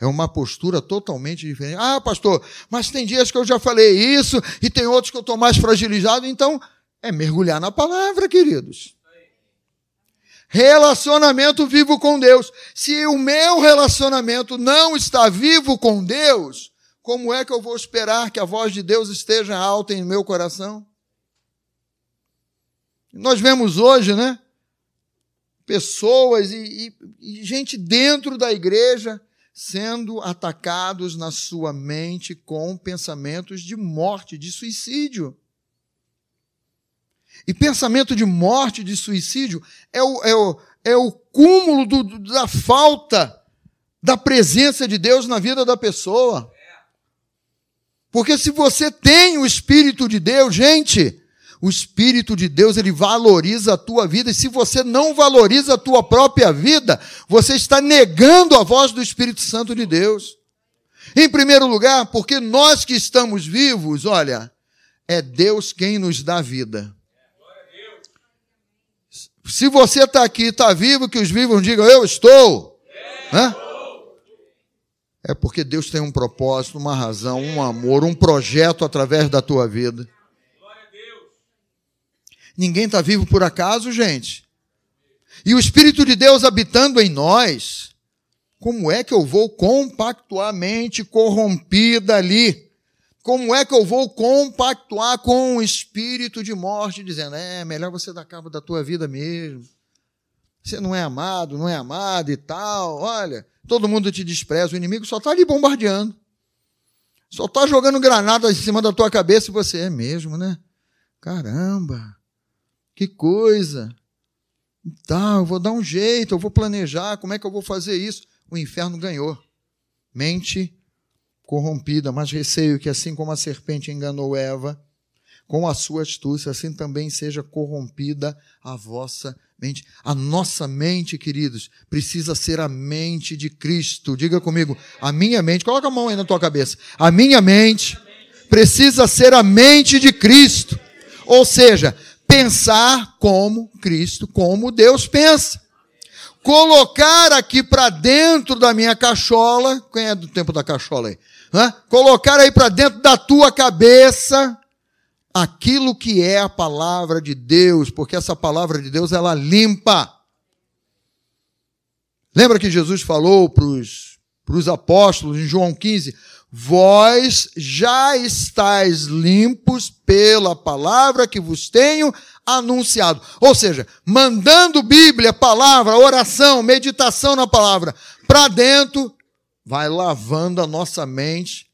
é uma postura totalmente diferente. Ah, pastor, mas tem dias que eu já falei isso e tem outros que eu estou mais fragilizado, então é mergulhar na palavra, queridos. Relacionamento vivo com Deus. Se o meu relacionamento não está vivo com Deus, como é que eu vou esperar que a voz de Deus esteja alta em meu coração? Nós vemos hoje, né? pessoas e, e, e gente dentro da igreja sendo atacados na sua mente com pensamentos de morte, de suicídio. E pensamento de morte, de suicídio, é o, é o, é o cúmulo do, da falta da presença de Deus na vida da pessoa. Porque se você tem o Espírito de Deus, gente, o Espírito de Deus, ele valoriza a tua vida. E se você não valoriza a tua própria vida, você está negando a voz do Espírito Santo de Deus. Em primeiro lugar, porque nós que estamos vivos, olha, é Deus quem nos dá vida. Se você está aqui, está vivo, que os vivos digam, eu estou. É porque Deus tem um propósito, uma razão, um amor, um projeto através da tua vida. Ninguém está vivo por acaso, gente. E o Espírito de Deus habitando em nós, como é que eu vou compactuar a mente corrompida ali? Como é que eu vou compactuar com o espírito de morte, dizendo: é melhor você dar cabo da tua vida mesmo. Você não é amado, não é amado e tal. Olha, todo mundo te despreza, o inimigo só está ali bombardeando. Só está jogando granada em cima da tua cabeça e você é mesmo, né? Caramba! Que coisa! Tá, eu vou dar um jeito, eu vou planejar, como é que eu vou fazer isso? O inferno ganhou. Mente corrompida, mas receio que assim como a serpente enganou Eva, com a sua astúcia, assim também seja corrompida a vossa mente. A nossa mente, queridos, precisa ser a mente de Cristo. Diga comigo, a minha mente, coloca a mão aí na tua cabeça. A minha mente precisa ser a mente de Cristo. Ou seja, pensar como Cristo, como Deus pensa. Colocar aqui para dentro da minha cachola, quem é do tempo da cachola aí? Hã? Colocar aí para dentro da tua cabeça aquilo que é a palavra de Deus, porque essa palavra de Deus ela limpa. Lembra que Jesus falou para os apóstolos em João 15: vós já estáis limpos pela palavra que vos tenho anunciado. Ou seja, mandando Bíblia, palavra, oração, meditação na palavra para dentro, vai lavando a nossa mente.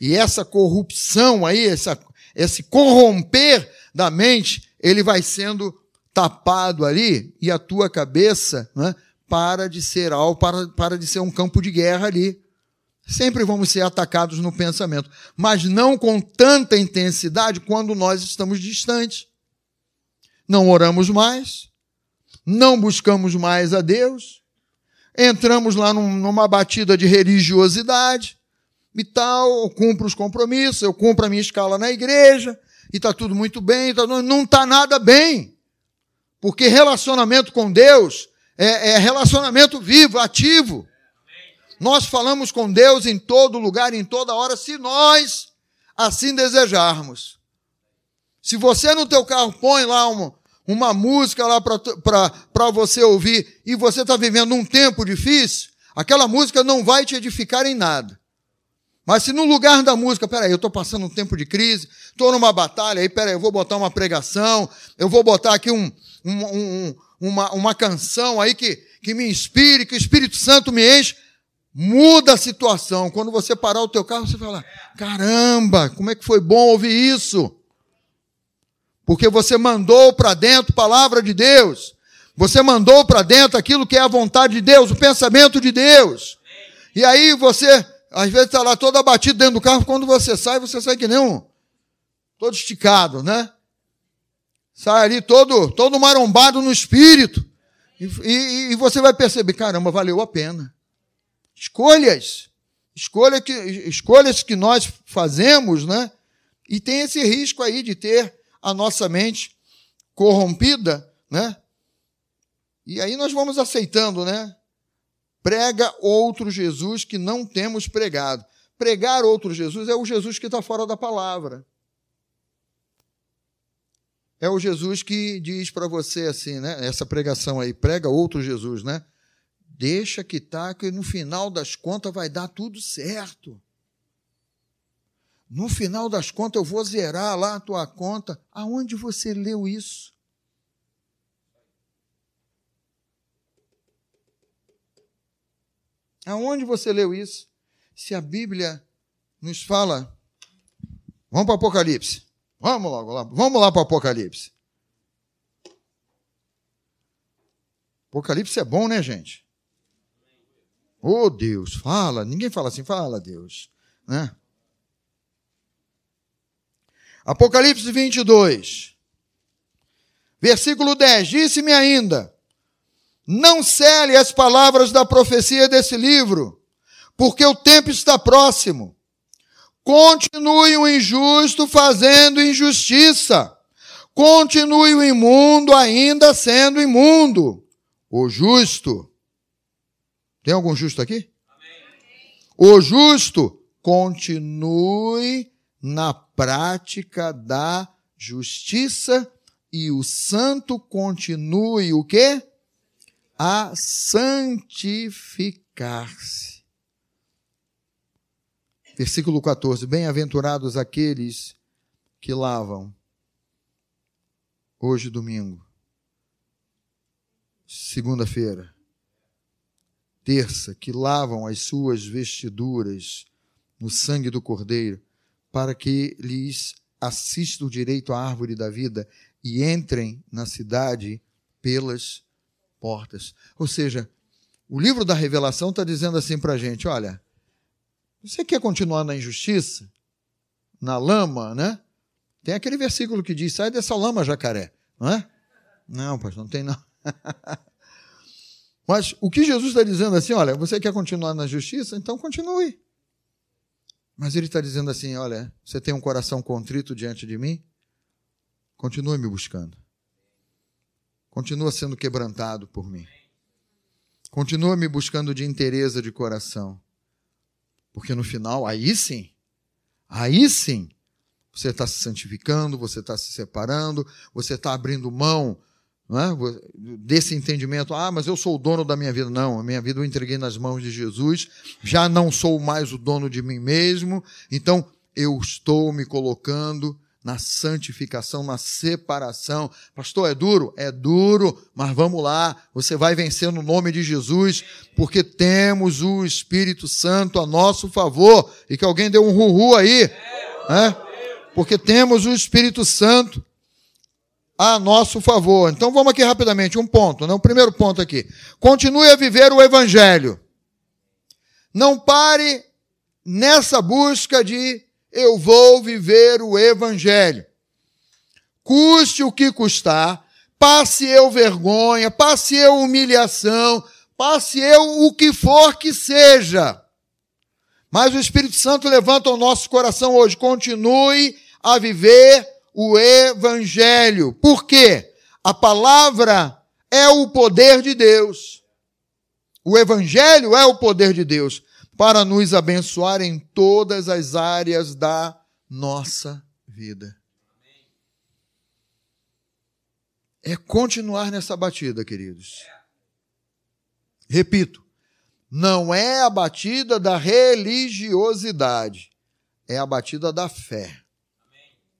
E essa corrupção aí, essa, esse corromper da mente, ele vai sendo tapado ali e a tua cabeça né, para de ser algo, para, para de ser um campo de guerra ali. Sempre vamos ser atacados no pensamento, mas não com tanta intensidade quando nós estamos distantes. Não oramos mais, não buscamos mais a Deus, entramos lá num, numa batida de religiosidade, e tal, eu cumpro os compromissos, eu cumpro a minha escala na igreja, e está tudo muito bem, tá, não está nada bem. Porque relacionamento com Deus é, é relacionamento vivo, ativo. Nós falamos com Deus em todo lugar, em toda hora, se nós assim desejarmos. Se você no teu carro põe lá uma, uma música lá para você ouvir e você está vivendo um tempo difícil, aquela música não vai te edificar em nada. Mas se no lugar da música, peraí, eu estou passando um tempo de crise, estou numa batalha, aí peraí, eu vou botar uma pregação, eu vou botar aqui um, um, um, uma, uma canção aí que, que me inspire, que o Espírito Santo me enche, muda a situação. Quando você parar o teu carro, você fala, caramba, como é que foi bom ouvir isso? Porque você mandou para dentro palavra de Deus. Você mandou para dentro aquilo que é a vontade de Deus, o pensamento de Deus. E aí você às vezes está lá todo abatido dentro do carro, quando você sai, você sai que nem um. todo esticado, né? Sai ali todo, todo marombado no espírito. E, e, e você vai perceber, caramba, valeu a pena. Escolhas. Escolha que, escolhas que nós fazemos, né? E tem esse risco aí de ter a nossa mente corrompida, né? E aí nós vamos aceitando, né? Prega outro Jesus que não temos pregado. Pregar outro Jesus é o Jesus que está fora da palavra. É o Jesus que diz para você assim, né? Essa pregação aí, prega outro Jesus, né? Deixa que tá, que no final das contas vai dar tudo certo. No final das contas eu vou zerar lá a tua conta. Aonde você leu isso? Aonde você leu isso? Se a Bíblia nos fala. Vamos para o Apocalipse. Vamos logo lá. Vamos lá para o Apocalipse. Apocalipse é bom, né, gente? Oh, Deus, fala. Ninguém fala assim, fala, Deus. Né? Apocalipse 22, versículo 10: Disse-me ainda não cele as palavras da profecia desse livro, porque o tempo está próximo. Continue o injusto fazendo injustiça. Continue o imundo ainda sendo imundo. O justo. Tem algum justo aqui? Amém. O justo continue na prática da justiça e o santo continue o quê? A santificar-se. Versículo 14: Bem-aventurados aqueles que lavam, hoje domingo, segunda-feira, terça, que lavam as suas vestiduras no sangue do Cordeiro, para que lhes assista o direito à árvore da vida e entrem na cidade pelas portas. Ou seja, o livro da revelação está dizendo assim para a gente: olha, você quer continuar na injustiça, na lama, né? Tem aquele versículo que diz: sai dessa lama, jacaré, não é? Não, pastor, não tem não. Mas o que Jesus está dizendo assim: olha, você quer continuar na justiça? Então continue. Mas ele está dizendo assim: olha, você tem um coração contrito diante de mim? Continue me buscando. Continua sendo quebrantado por mim. Continua me buscando de interesse de coração. Porque no final, aí sim, aí sim, você está se santificando, você está se separando, você está abrindo mão é? desse entendimento. Ah, mas eu sou o dono da minha vida. Não, a minha vida eu entreguei nas mãos de Jesus, já não sou mais o dono de mim mesmo, então eu estou me colocando na santificação, na separação. Pastor, é duro? É duro, mas vamos lá. Você vai vencer no nome de Jesus, porque temos o Espírito Santo a nosso favor. E que alguém dê um ruhu aí, né? Porque temos o Espírito Santo a nosso favor. Então vamos aqui rapidamente, um ponto, né? O primeiro ponto aqui. Continue a viver o Evangelho. Não pare nessa busca de eu vou viver o Evangelho. Custe o que custar, passe eu vergonha, passe eu humilhação, passe eu o que for que seja. Mas o Espírito Santo levanta o nosso coração hoje. Continue a viver o Evangelho. Por quê? A palavra é o poder de Deus. O Evangelho é o poder de Deus para nos abençoar em todas as áreas da nossa vida. É continuar nessa batida, queridos. Repito, não é a batida da religiosidade, é a batida da fé.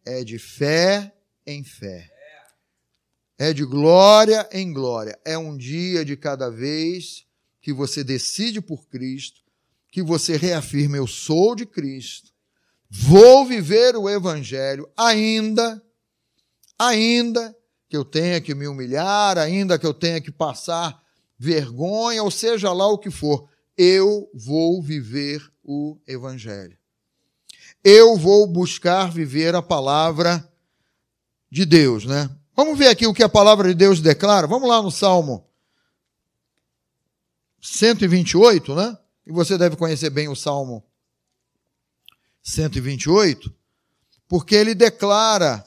É de fé em fé. É de glória em glória. É um dia de cada vez que você decide por Cristo, que você reafirma: eu sou de Cristo, vou viver o Evangelho, ainda, ainda que eu tenha que me humilhar, ainda que eu tenha que passar vergonha, ou seja lá o que for, eu vou viver o Evangelho. Eu vou buscar viver a palavra de Deus, né? Vamos ver aqui o que a palavra de Deus declara. Vamos lá no Salmo 128, né? E você deve conhecer bem o Salmo 128, porque ele declara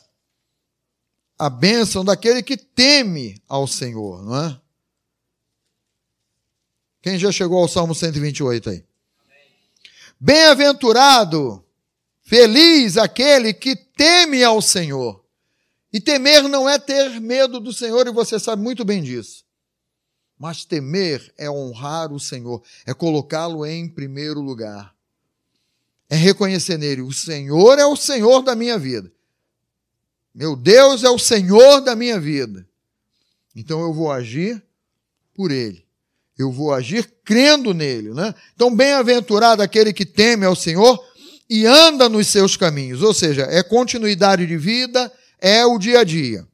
a bênção daquele que teme ao Senhor, não é? Quem já chegou ao Salmo 128 aí? Bem-aventurado, feliz aquele que teme ao Senhor. E temer não é ter medo do Senhor, e você sabe muito bem disso. Mas temer é honrar o Senhor, é colocá-lo em primeiro lugar. É reconhecer nele: o Senhor é o Senhor da minha vida. Meu Deus é o Senhor da minha vida. Então eu vou agir por Ele. Eu vou agir crendo nele, né? Então, bem-aventurado aquele que teme ao Senhor e anda nos seus caminhos. Ou seja, é continuidade de vida, é o dia a dia.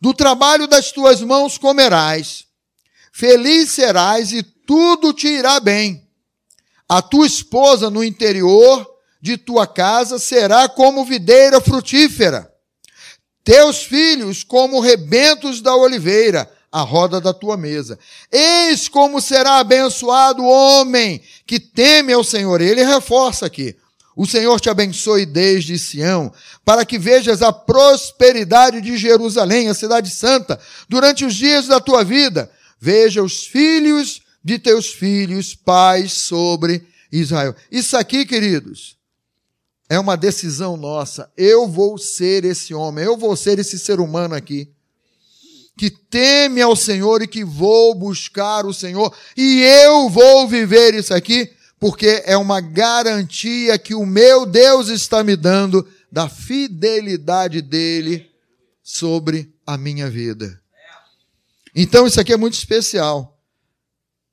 Do trabalho das tuas mãos comerás, feliz serás e tudo te irá bem. A tua esposa no interior de tua casa será como videira frutífera teus filhos como rebentos da oliveira, a roda da tua mesa. Eis como será abençoado o homem que teme ao Senhor. Ele reforça aqui. O Senhor te abençoe desde Sião, para que vejas a prosperidade de Jerusalém, a cidade santa, durante os dias da tua vida. Veja os filhos de teus filhos, pais sobre Israel. Isso aqui, queridos, é uma decisão nossa. Eu vou ser esse homem, eu vou ser esse ser humano aqui. Que teme ao Senhor e que vou buscar o Senhor. E eu vou viver isso aqui, porque é uma garantia que o meu Deus está me dando da fidelidade dele sobre a minha vida. Então isso aqui é muito especial.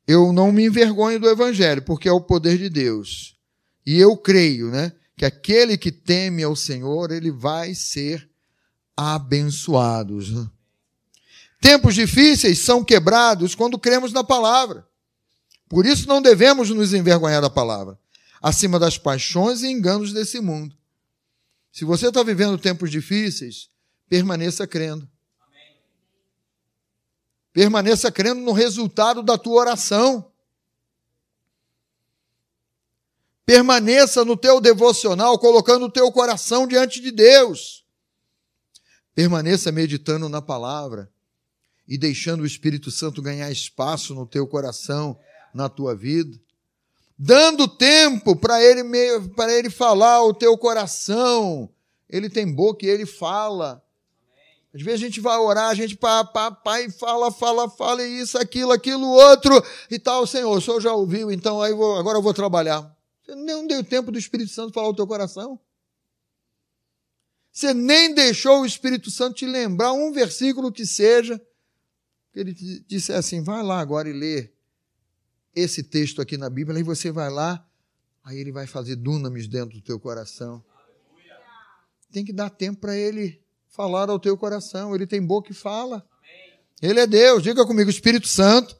Eu não me envergonho do Evangelho, porque é o poder de Deus. E eu creio, né? que aquele que teme ao Senhor, ele vai ser abençoado. Tempos difíceis são quebrados quando cremos na palavra. Por isso não devemos nos envergonhar da palavra, acima das paixões e enganos desse mundo. Se você está vivendo tempos difíceis, permaneça crendo. Permaneça crendo no resultado da tua oração. Permaneça no teu devocional, colocando o teu coração diante de Deus. Permaneça meditando na palavra e deixando o Espírito Santo ganhar espaço no teu coração, na tua vida. Dando tempo para ele, para ele falar o teu coração. Ele tem boca e ele fala. Às vezes a gente vai orar, a gente pá, pá, pá, e fala, fala, fala, isso, aquilo, aquilo, outro, e tal, Senhor, o Senhor já ouviu, então aí vou, agora eu vou trabalhar. Você não deu tempo do Espírito Santo falar o teu coração. Você nem deixou o Espírito Santo te lembrar um versículo que seja. Ele disse assim: vai lá agora e lê esse texto aqui na Bíblia, e você vai lá, aí ele vai fazer dunamis dentro do teu coração. Tem que dar tempo para ele falar ao teu coração. Ele tem boca que fala. Ele é Deus. Diga comigo, Espírito Santo.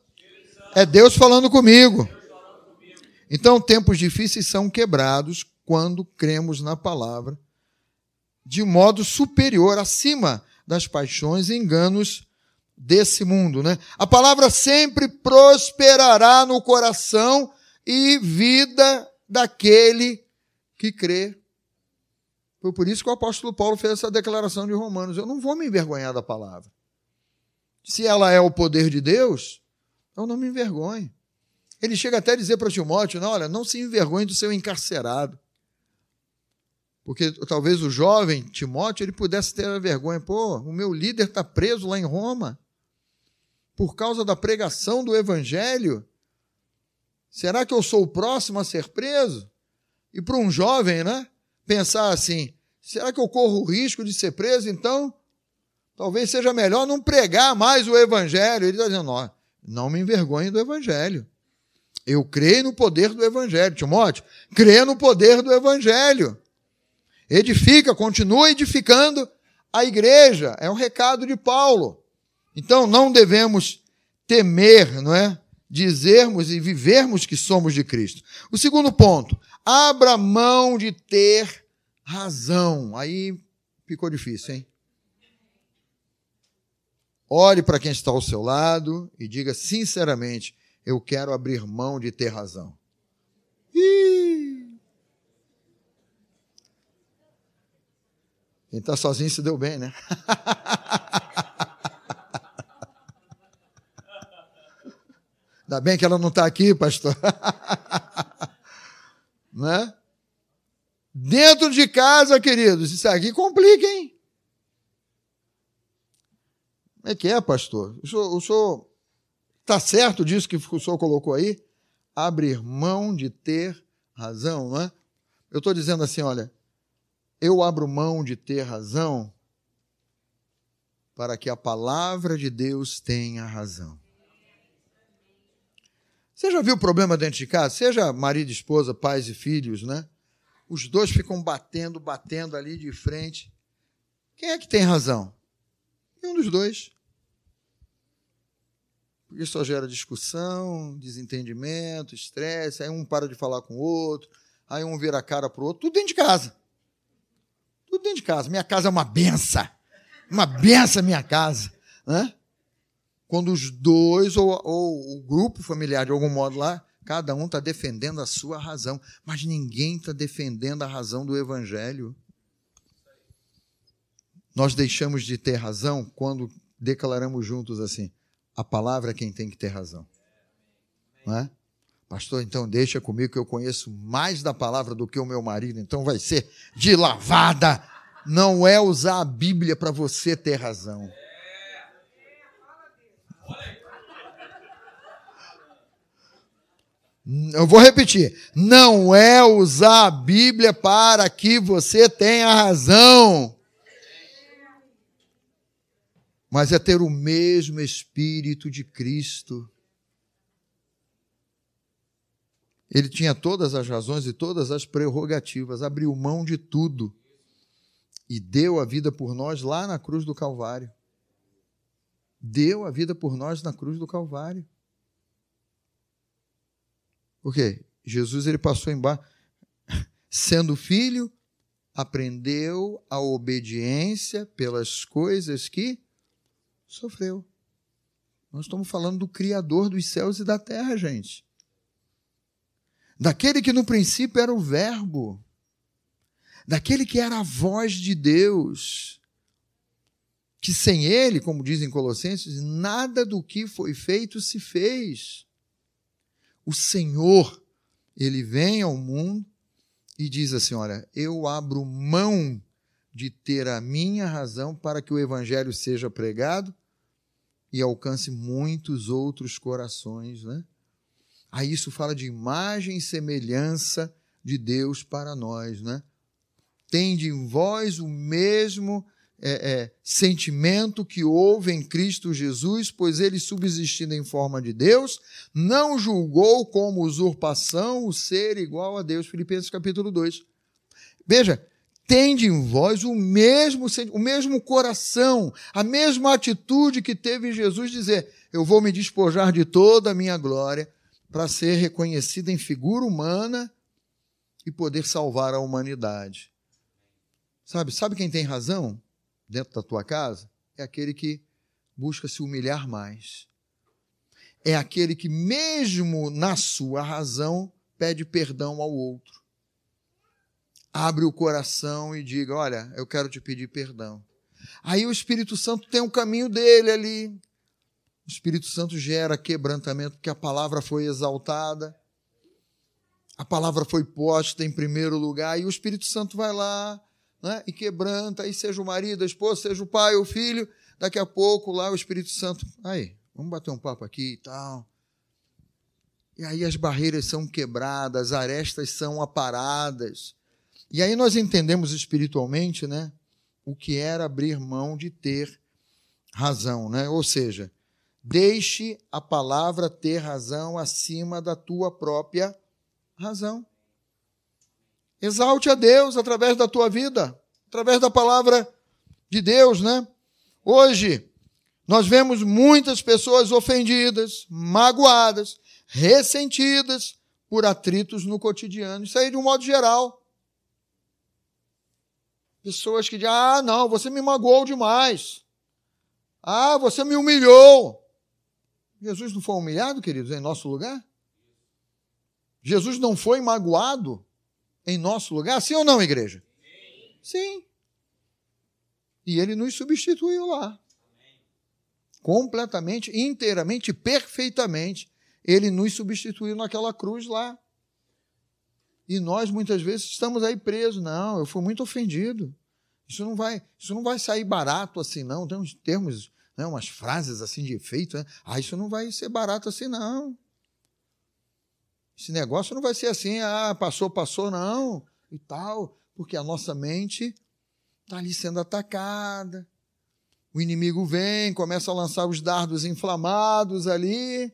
É Deus falando comigo. Então, tempos difíceis são quebrados quando cremos na palavra de modo superior, acima das paixões e enganos desse mundo, né? A palavra sempre prosperará no coração e vida daquele que crê. Foi por isso que o apóstolo Paulo fez essa declaração de Romanos: eu não vou me envergonhar da palavra. Se ela é o poder de Deus, eu não me envergonho. Ele chega até a dizer para Timóteo: não, olha, não se envergonhe do seu encarcerado. Porque talvez o jovem Timóteo ele pudesse ter a vergonha, pô, o meu líder está preso lá em Roma por causa da pregação do evangelho. Será que eu sou o próximo a ser preso? E para um jovem, né, pensar assim: será que eu corro o risco de ser preso? Então, talvez seja melhor não pregar mais o evangelho. Ele está dizendo: não, não me envergonhe do evangelho. Eu creio no poder do evangelho. Timóteo, crê no poder do evangelho. Edifica, continua edificando a igreja. É um recado de Paulo. Então não devemos temer, não é? Dizermos e vivermos que somos de Cristo. O segundo ponto, abra mão de ter razão. Aí ficou difícil, hein? Olhe para quem está ao seu lado e diga sinceramente: eu quero abrir mão de ter razão. Ih! Quem está sozinho se deu bem, né? Ainda bem que ela não está aqui, pastor. né? Dentro de casa, queridos, isso aqui complica, hein? Como é que é, pastor? O senhor está certo disso que o senhor colocou aí? Abrir mão de ter razão, não é? Eu estou dizendo assim, olha, eu abro mão de ter razão para que a palavra de Deus tenha razão. Você já viu o problema dentro de casa? Seja marido, esposa, pais e filhos, né? Os dois ficam batendo, batendo ali de frente. Quem é que tem razão? Nenhum dos dois. Porque só gera discussão, desentendimento, estresse, aí um para de falar com o outro, aí um vira a cara para o outro, tudo dentro de casa. Tudo dentro de casa. Minha casa é uma benção. Uma benção minha casa. Né? Quando os dois ou, ou o grupo familiar, de algum modo lá, cada um está defendendo a sua razão. Mas ninguém está defendendo a razão do Evangelho. Nós deixamos de ter razão quando declaramos juntos assim: a palavra é quem tem que ter razão. Não é? Pastor, então deixa comigo que eu conheço mais da palavra do que o meu marido, então vai ser de lavada. Não é usar a Bíblia para você ter razão. Eu vou repetir. Não é usar a Bíblia para que você tenha razão. Mas é ter o mesmo Espírito de Cristo Ele tinha todas as razões e todas as prerrogativas, abriu mão de tudo e deu a vida por nós lá na cruz do Calvário. Deu a vida por nós na cruz do Calvário. Por quê? Jesus ele passou embaixo, sendo filho, aprendeu a obediência pelas coisas que sofreu. Nós estamos falando do Criador dos céus e da terra, gente daquele que no princípio era o Verbo, daquele que era a voz de Deus, que sem ele, como dizem Colossenses, nada do que foi feito se fez. O Senhor, ele vem ao mundo e diz assim: Olha, eu abro mão de ter a minha razão para que o evangelho seja pregado e alcance muitos outros corações, né? Aí isso fala de imagem e semelhança de Deus para nós, né? Tende em vós o mesmo é, é, sentimento que houve em Cristo Jesus, pois ele, subsistindo em forma de Deus, não julgou como usurpação o ser igual a Deus. Filipenses capítulo 2. Veja, tende em vós o mesmo, o mesmo coração, a mesma atitude que teve Jesus dizer: Eu vou me despojar de toda a minha glória para ser reconhecida em figura humana e poder salvar a humanidade. Sabe, sabe quem tem razão dentro da tua casa? É aquele que busca se humilhar mais. É aquele que mesmo na sua razão pede perdão ao outro. Abre o coração e diga: Olha, eu quero te pedir perdão. Aí o Espírito Santo tem um caminho dele ali. O Espírito Santo gera quebrantamento, porque a palavra foi exaltada, a palavra foi posta em primeiro lugar, e o Espírito Santo vai lá né, e quebranta, aí seja o marido, a esposa, seja o pai, o filho, daqui a pouco lá o Espírito Santo, aí, vamos bater um papo aqui e tal. E aí as barreiras são quebradas, as arestas são aparadas. E aí nós entendemos espiritualmente, né, o que era abrir mão de ter razão, né? Ou seja, deixe a palavra ter razão acima da tua própria razão. Exalte a Deus através da tua vida, através da palavra de Deus, né? Hoje, nós vemos muitas pessoas ofendidas, magoadas, ressentidas por atritos no cotidiano. Isso aí de um modo geral. Pessoas que dizem: ah, não, você me magoou demais. Ah, você me humilhou. Jesus não foi humilhado, queridos, em nosso lugar? Jesus não foi magoado em nosso lugar? Sim ou não, igreja? Sim. E ele nos substituiu lá. Completamente, inteiramente, perfeitamente ele nos substituiu naquela cruz lá. E nós muitas vezes estamos aí presos. Não, eu fui muito ofendido. Isso não vai, isso não vai sair barato assim, não. Tem uns termos, né, umas frases assim de efeito. Né? Ah, isso não vai ser barato assim, não. Esse negócio não vai ser assim, ah, passou, passou, não, e tal, porque a nossa mente está ali sendo atacada. O inimigo vem, começa a lançar os dardos inflamados ali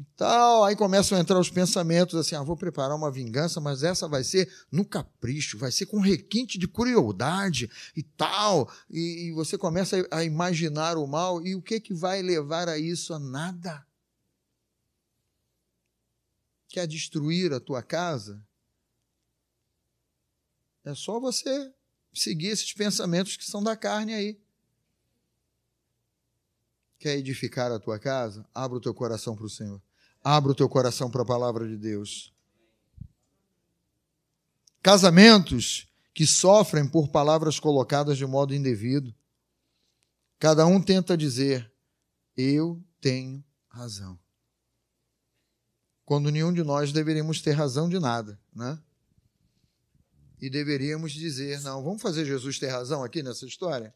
e tal. Aí começam a entrar os pensamentos assim: ah, vou preparar uma vingança, mas essa vai ser no capricho, vai ser com requinte de crueldade e tal. E, e você começa a, imaginar o mal, e o que, que vai levar a isso? A nada. Quer destruir a tua casa? É só você seguir esses pensamentos que são da carne aí. Quer edificar a tua casa? Abra o teu coração para o Senhor. Abra o teu coração para a palavra de Deus. Casamentos que sofrem por palavras colocadas de modo indevido. Cada um tenta dizer: Eu tenho razão. Quando nenhum de nós deveríamos ter razão de nada, né? E deveríamos dizer: Não, vamos fazer Jesus ter razão aqui nessa história?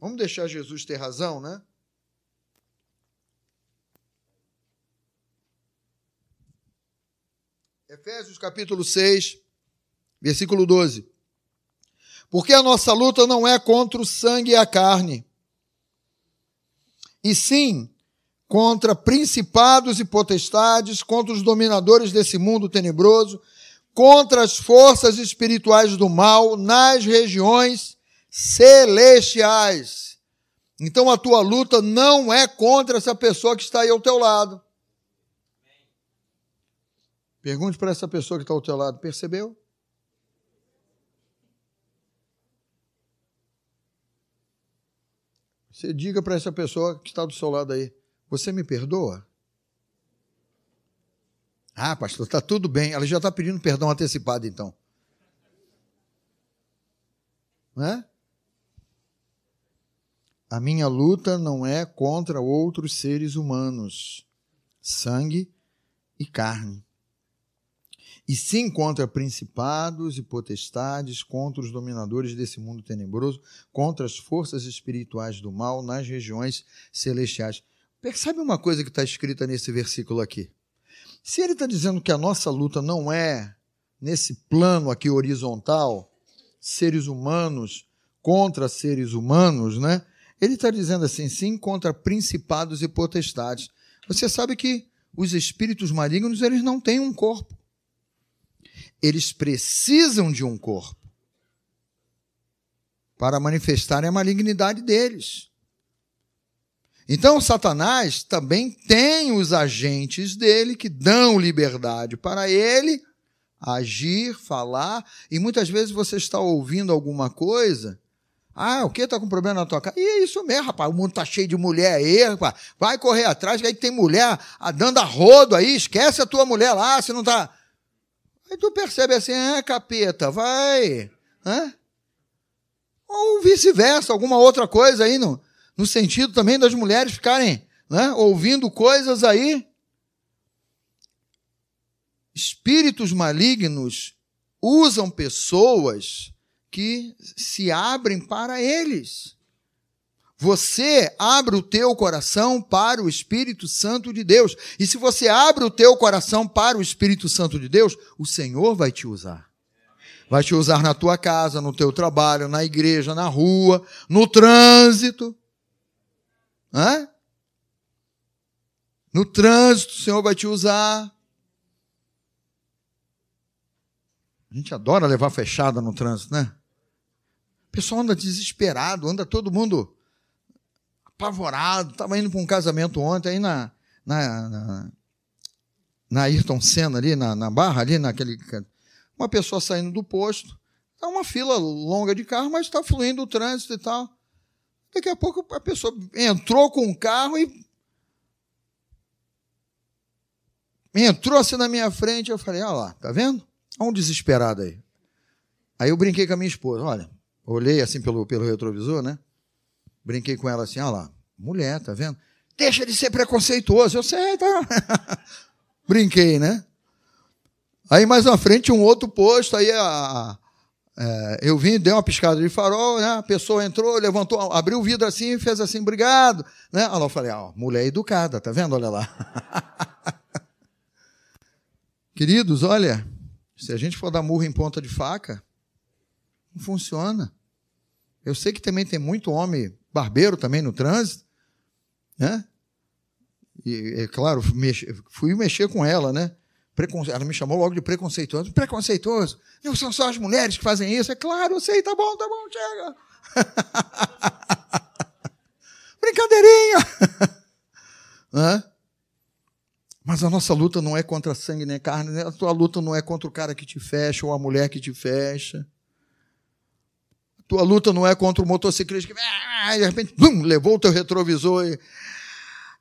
Vamos deixar Jesus ter razão, né? Efésios capítulo 6, versículo 12. Porque a nossa luta não é contra o sangue e a carne, e sim contra principados e potestades, contra os dominadores desse mundo tenebroso, contra as forças espirituais do mal nas regiões celestiais. Então a tua luta não é contra essa pessoa que está aí ao teu lado. Pergunte para essa pessoa que está ao teu lado, percebeu? Você diga para essa pessoa que está do seu lado aí, você me perdoa? Ah, pastor, está tudo bem. Ela já está pedindo perdão antecipado, então. Não é? A minha luta não é contra outros seres humanos, sangue e carne e sim contra principados e potestades, contra os dominadores desse mundo tenebroso, contra as forças espirituais do mal nas regiões celestiais. Percebe uma coisa que está escrita nesse versículo aqui? Se ele está dizendo que a nossa luta não é nesse plano aqui horizontal, seres humanos contra seres humanos, né? Ele está dizendo assim, sim, contra principados e potestades. Você sabe que os espíritos malignos, eles não têm um corpo. Eles precisam de um corpo para manifestarem a malignidade deles. Então, Satanás também tem os agentes dele que dão liberdade para ele agir, falar, e muitas vezes você está ouvindo alguma coisa, Ah, o que tá com problema na tua casa? E é isso mesmo, rapaz. O mundo tá cheio de mulher aí, rapaz. Vai correr atrás, que aí tem mulher dando a rodo aí. Esquece a tua mulher lá, você não tá. Aí tu percebe assim, ah, capeta, vai. Hã? Ou vice-versa, alguma outra coisa aí, no, no sentido também das mulheres ficarem né, ouvindo coisas aí. Espíritos malignos usam pessoas que se abrem para eles. Você abre o teu coração para o Espírito Santo de Deus. E se você abre o teu coração para o Espírito Santo de Deus, o Senhor vai te usar. Vai te usar na tua casa, no teu trabalho, na igreja, na rua, no trânsito. Hã? No trânsito, o Senhor vai te usar. A gente adora levar fechada no trânsito, né? O pessoal anda desesperado, anda todo mundo apavorado. Estava indo para um casamento ontem, aí na, na, na, na Ayrton Senna, ali na, na Barra, ali naquele. Uma pessoa saindo do posto. É uma fila longa de carro, mas está fluindo o trânsito e tal. Daqui a pouco a pessoa entrou com o carro e. Entrou assim na minha frente, eu falei, olha lá, tá vendo? Olha um desesperado aí. Aí eu brinquei com a minha esposa, olha, olhei assim pelo, pelo retrovisor, né? Brinquei com ela assim, olha lá, mulher, tá vendo? Deixa de ser preconceituoso, eu sei, tá? Brinquei, né? Aí mais na frente um outro posto, aí a, é, eu vim, dei uma piscada de farol, né? A pessoa entrou, levantou, abriu o vidro assim e fez assim, obrigado. Né? Aí eu falei, ó, mulher educada, tá vendo? Olha lá. Queridos, olha, se a gente for dar murro em ponta de faca, não funciona. Eu sei que também tem muito homem barbeiro também no trânsito, né? E, é claro, fui mexer com ela, né? Preconce... Ela me chamou logo de preconceituoso. Preconceituoso? Não são só as mulheres que fazem isso? É claro, eu sei, tá bom, tá bom, chega. Brincadeirinha. Mas a nossa luta não é contra sangue nem carne, né? a tua luta não é contra o cara que te fecha ou a mulher que te fecha. A tua luta não é contra o motociclista que ah, de repente bum, levou o teu retrovisor e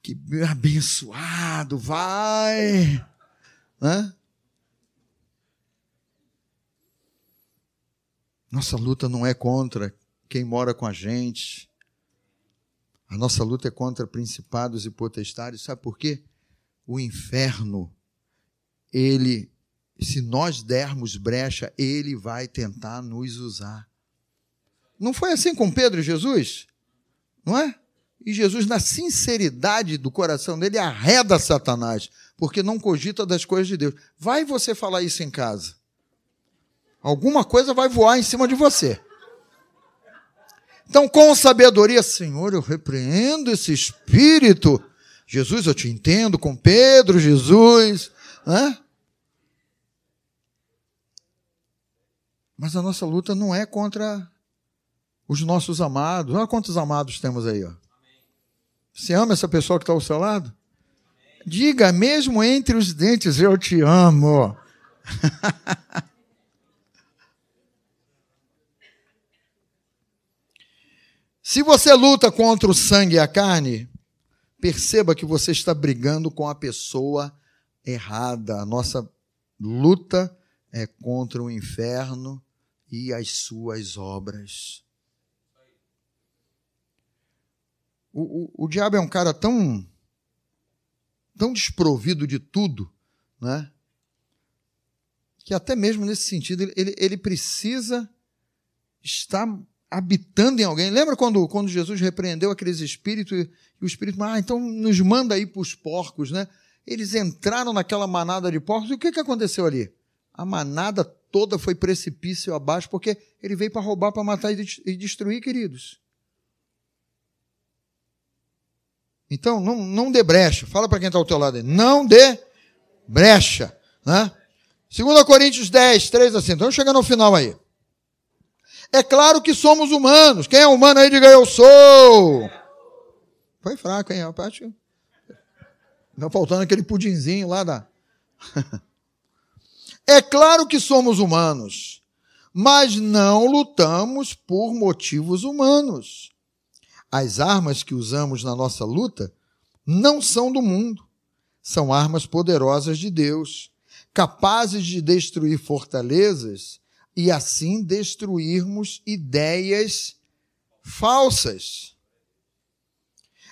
que abençoado, vai. Né? Nossa luta não é contra quem mora com a gente. A nossa luta é contra principados e potestades. Sabe por quê? O inferno, ele, se nós dermos brecha, ele vai tentar nos usar. Não foi assim com Pedro e Jesus? Não é? E Jesus, na sinceridade do coração dele, arreda Satanás porque não cogita das coisas de Deus. Vai você falar isso em casa. Alguma coisa vai voar em cima de você. Então, com sabedoria, Senhor, eu repreendo esse espírito. Jesus, eu te entendo, com Pedro, Jesus. Né? Mas a nossa luta não é contra os nossos amados. Olha quantos amados temos aí. Ó. Você ama essa pessoa que está ao seu lado? Diga, mesmo entre os dentes, eu te amo. Se você luta contra o sangue e a carne, perceba que você está brigando com a pessoa errada. A nossa luta é contra o inferno e as suas obras. O, o, o diabo é um cara tão tão desprovido de tudo, né? que até mesmo nesse sentido ele, ele precisa estar habitando em alguém. Lembra quando, quando Jesus repreendeu aqueles espíritos e, o espírito, ah, então nos manda aí para os porcos, né? Eles entraram naquela manada de porcos e o que, que aconteceu ali? A manada toda foi precipício abaixo porque ele veio para roubar, para matar e destruir, queridos. Então, não, não dê brecha. Fala para quem está ao teu lado aí. Não dê brecha. Né? 2 Coríntios 10, 3 assim. Então, chegando ao final aí. É claro que somos humanos. Quem é humano aí, diga eu sou. Foi fraco, hein? A parte... Não faltando aquele pudinzinho lá da... é claro que somos humanos. mas não lutamos por motivos humanos. As armas que usamos na nossa luta não são do mundo, são armas poderosas de Deus, capazes de destruir fortalezas e assim destruirmos ideias falsas.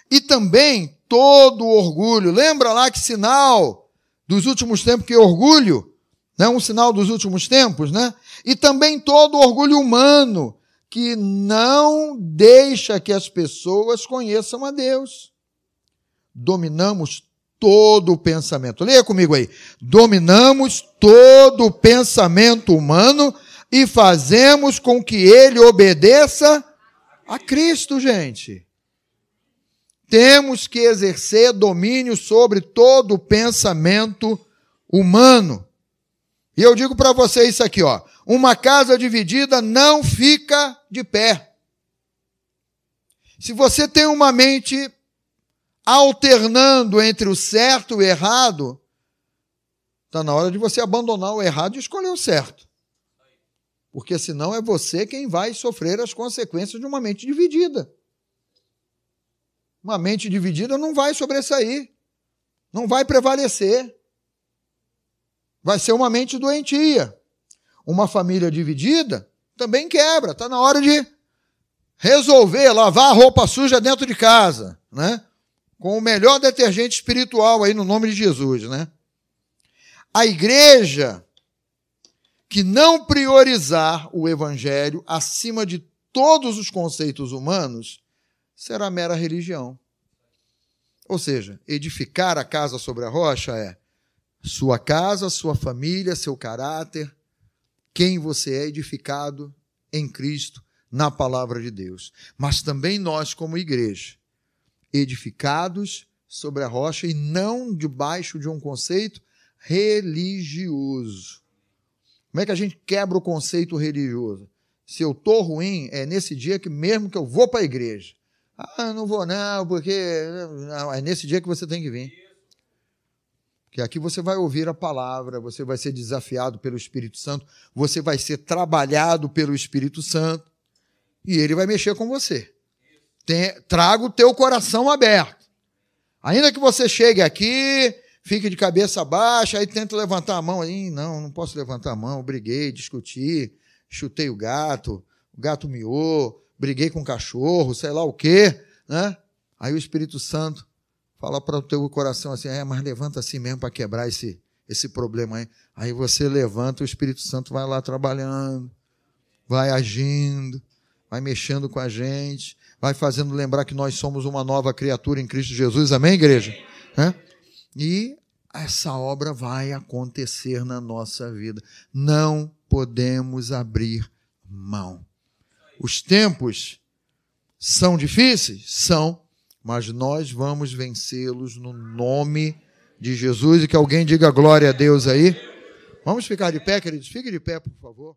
E também todo orgulho. Lembra lá que sinal dos últimos tempos que é orgulho? Né? Um sinal dos últimos tempos, né? E também todo orgulho humano que não deixa que as pessoas conheçam a Deus. Dominamos todo o pensamento. Leia comigo aí. Dominamos todo o pensamento humano e fazemos com que ele obedeça a Cristo, gente. Temos que exercer domínio sobre todo o pensamento humano. E eu digo para você isso aqui, ó. Uma casa dividida não fica de pé. Se você tem uma mente alternando entre o certo e o errado, está na hora de você abandonar o errado e escolher o certo. Porque senão é você quem vai sofrer as consequências de uma mente dividida. Uma mente dividida não vai sobressair, não vai prevalecer. Vai ser uma mente doentia. Uma família dividida também quebra. Está na hora de resolver, lavar a roupa suja dentro de casa, né? com o melhor detergente espiritual aí no nome de Jesus, né? A igreja que não priorizar o evangelho acima de todos os conceitos humanos será mera religião. Ou seja, edificar a casa sobre a rocha é sua casa, sua família, seu caráter, quem você é edificado em Cristo, na palavra de Deus. Mas também nós, como igreja, edificados sobre a rocha e não debaixo de um conceito religioso. Como é que a gente quebra o conceito religioso? Se eu estou ruim, é nesse dia que mesmo que eu vou para a igreja. Ah, não vou não, porque não, é nesse dia que você tem que vir. Porque aqui você vai ouvir a palavra, você vai ser desafiado pelo Espírito Santo, você vai ser trabalhado pelo Espírito Santo e ele vai mexer com você traga o teu coração aberto. Ainda que você chegue aqui, fique de cabeça baixa, aí tenta levantar a mão, aí, não, não posso levantar a mão, briguei, discuti, chutei o gato, o gato miou, briguei com o cachorro, sei lá o quê, né? Aí o Espírito Santo fala para o teu coração assim, é, mas levanta assim mesmo para quebrar esse, esse problema aí. Aí você levanta, o Espírito Santo vai lá trabalhando, vai agindo, vai mexendo com a gente, vai fazendo lembrar que nós somos uma nova criatura em Cristo Jesus. Amém, igreja? É? E essa obra vai acontecer na nossa vida. Não podemos abrir mão. Os tempos são difíceis? São, mas nós vamos vencê-los no nome de Jesus. E que alguém diga glória a Deus aí. Vamos ficar de pé, queridos? Fique de pé, por favor.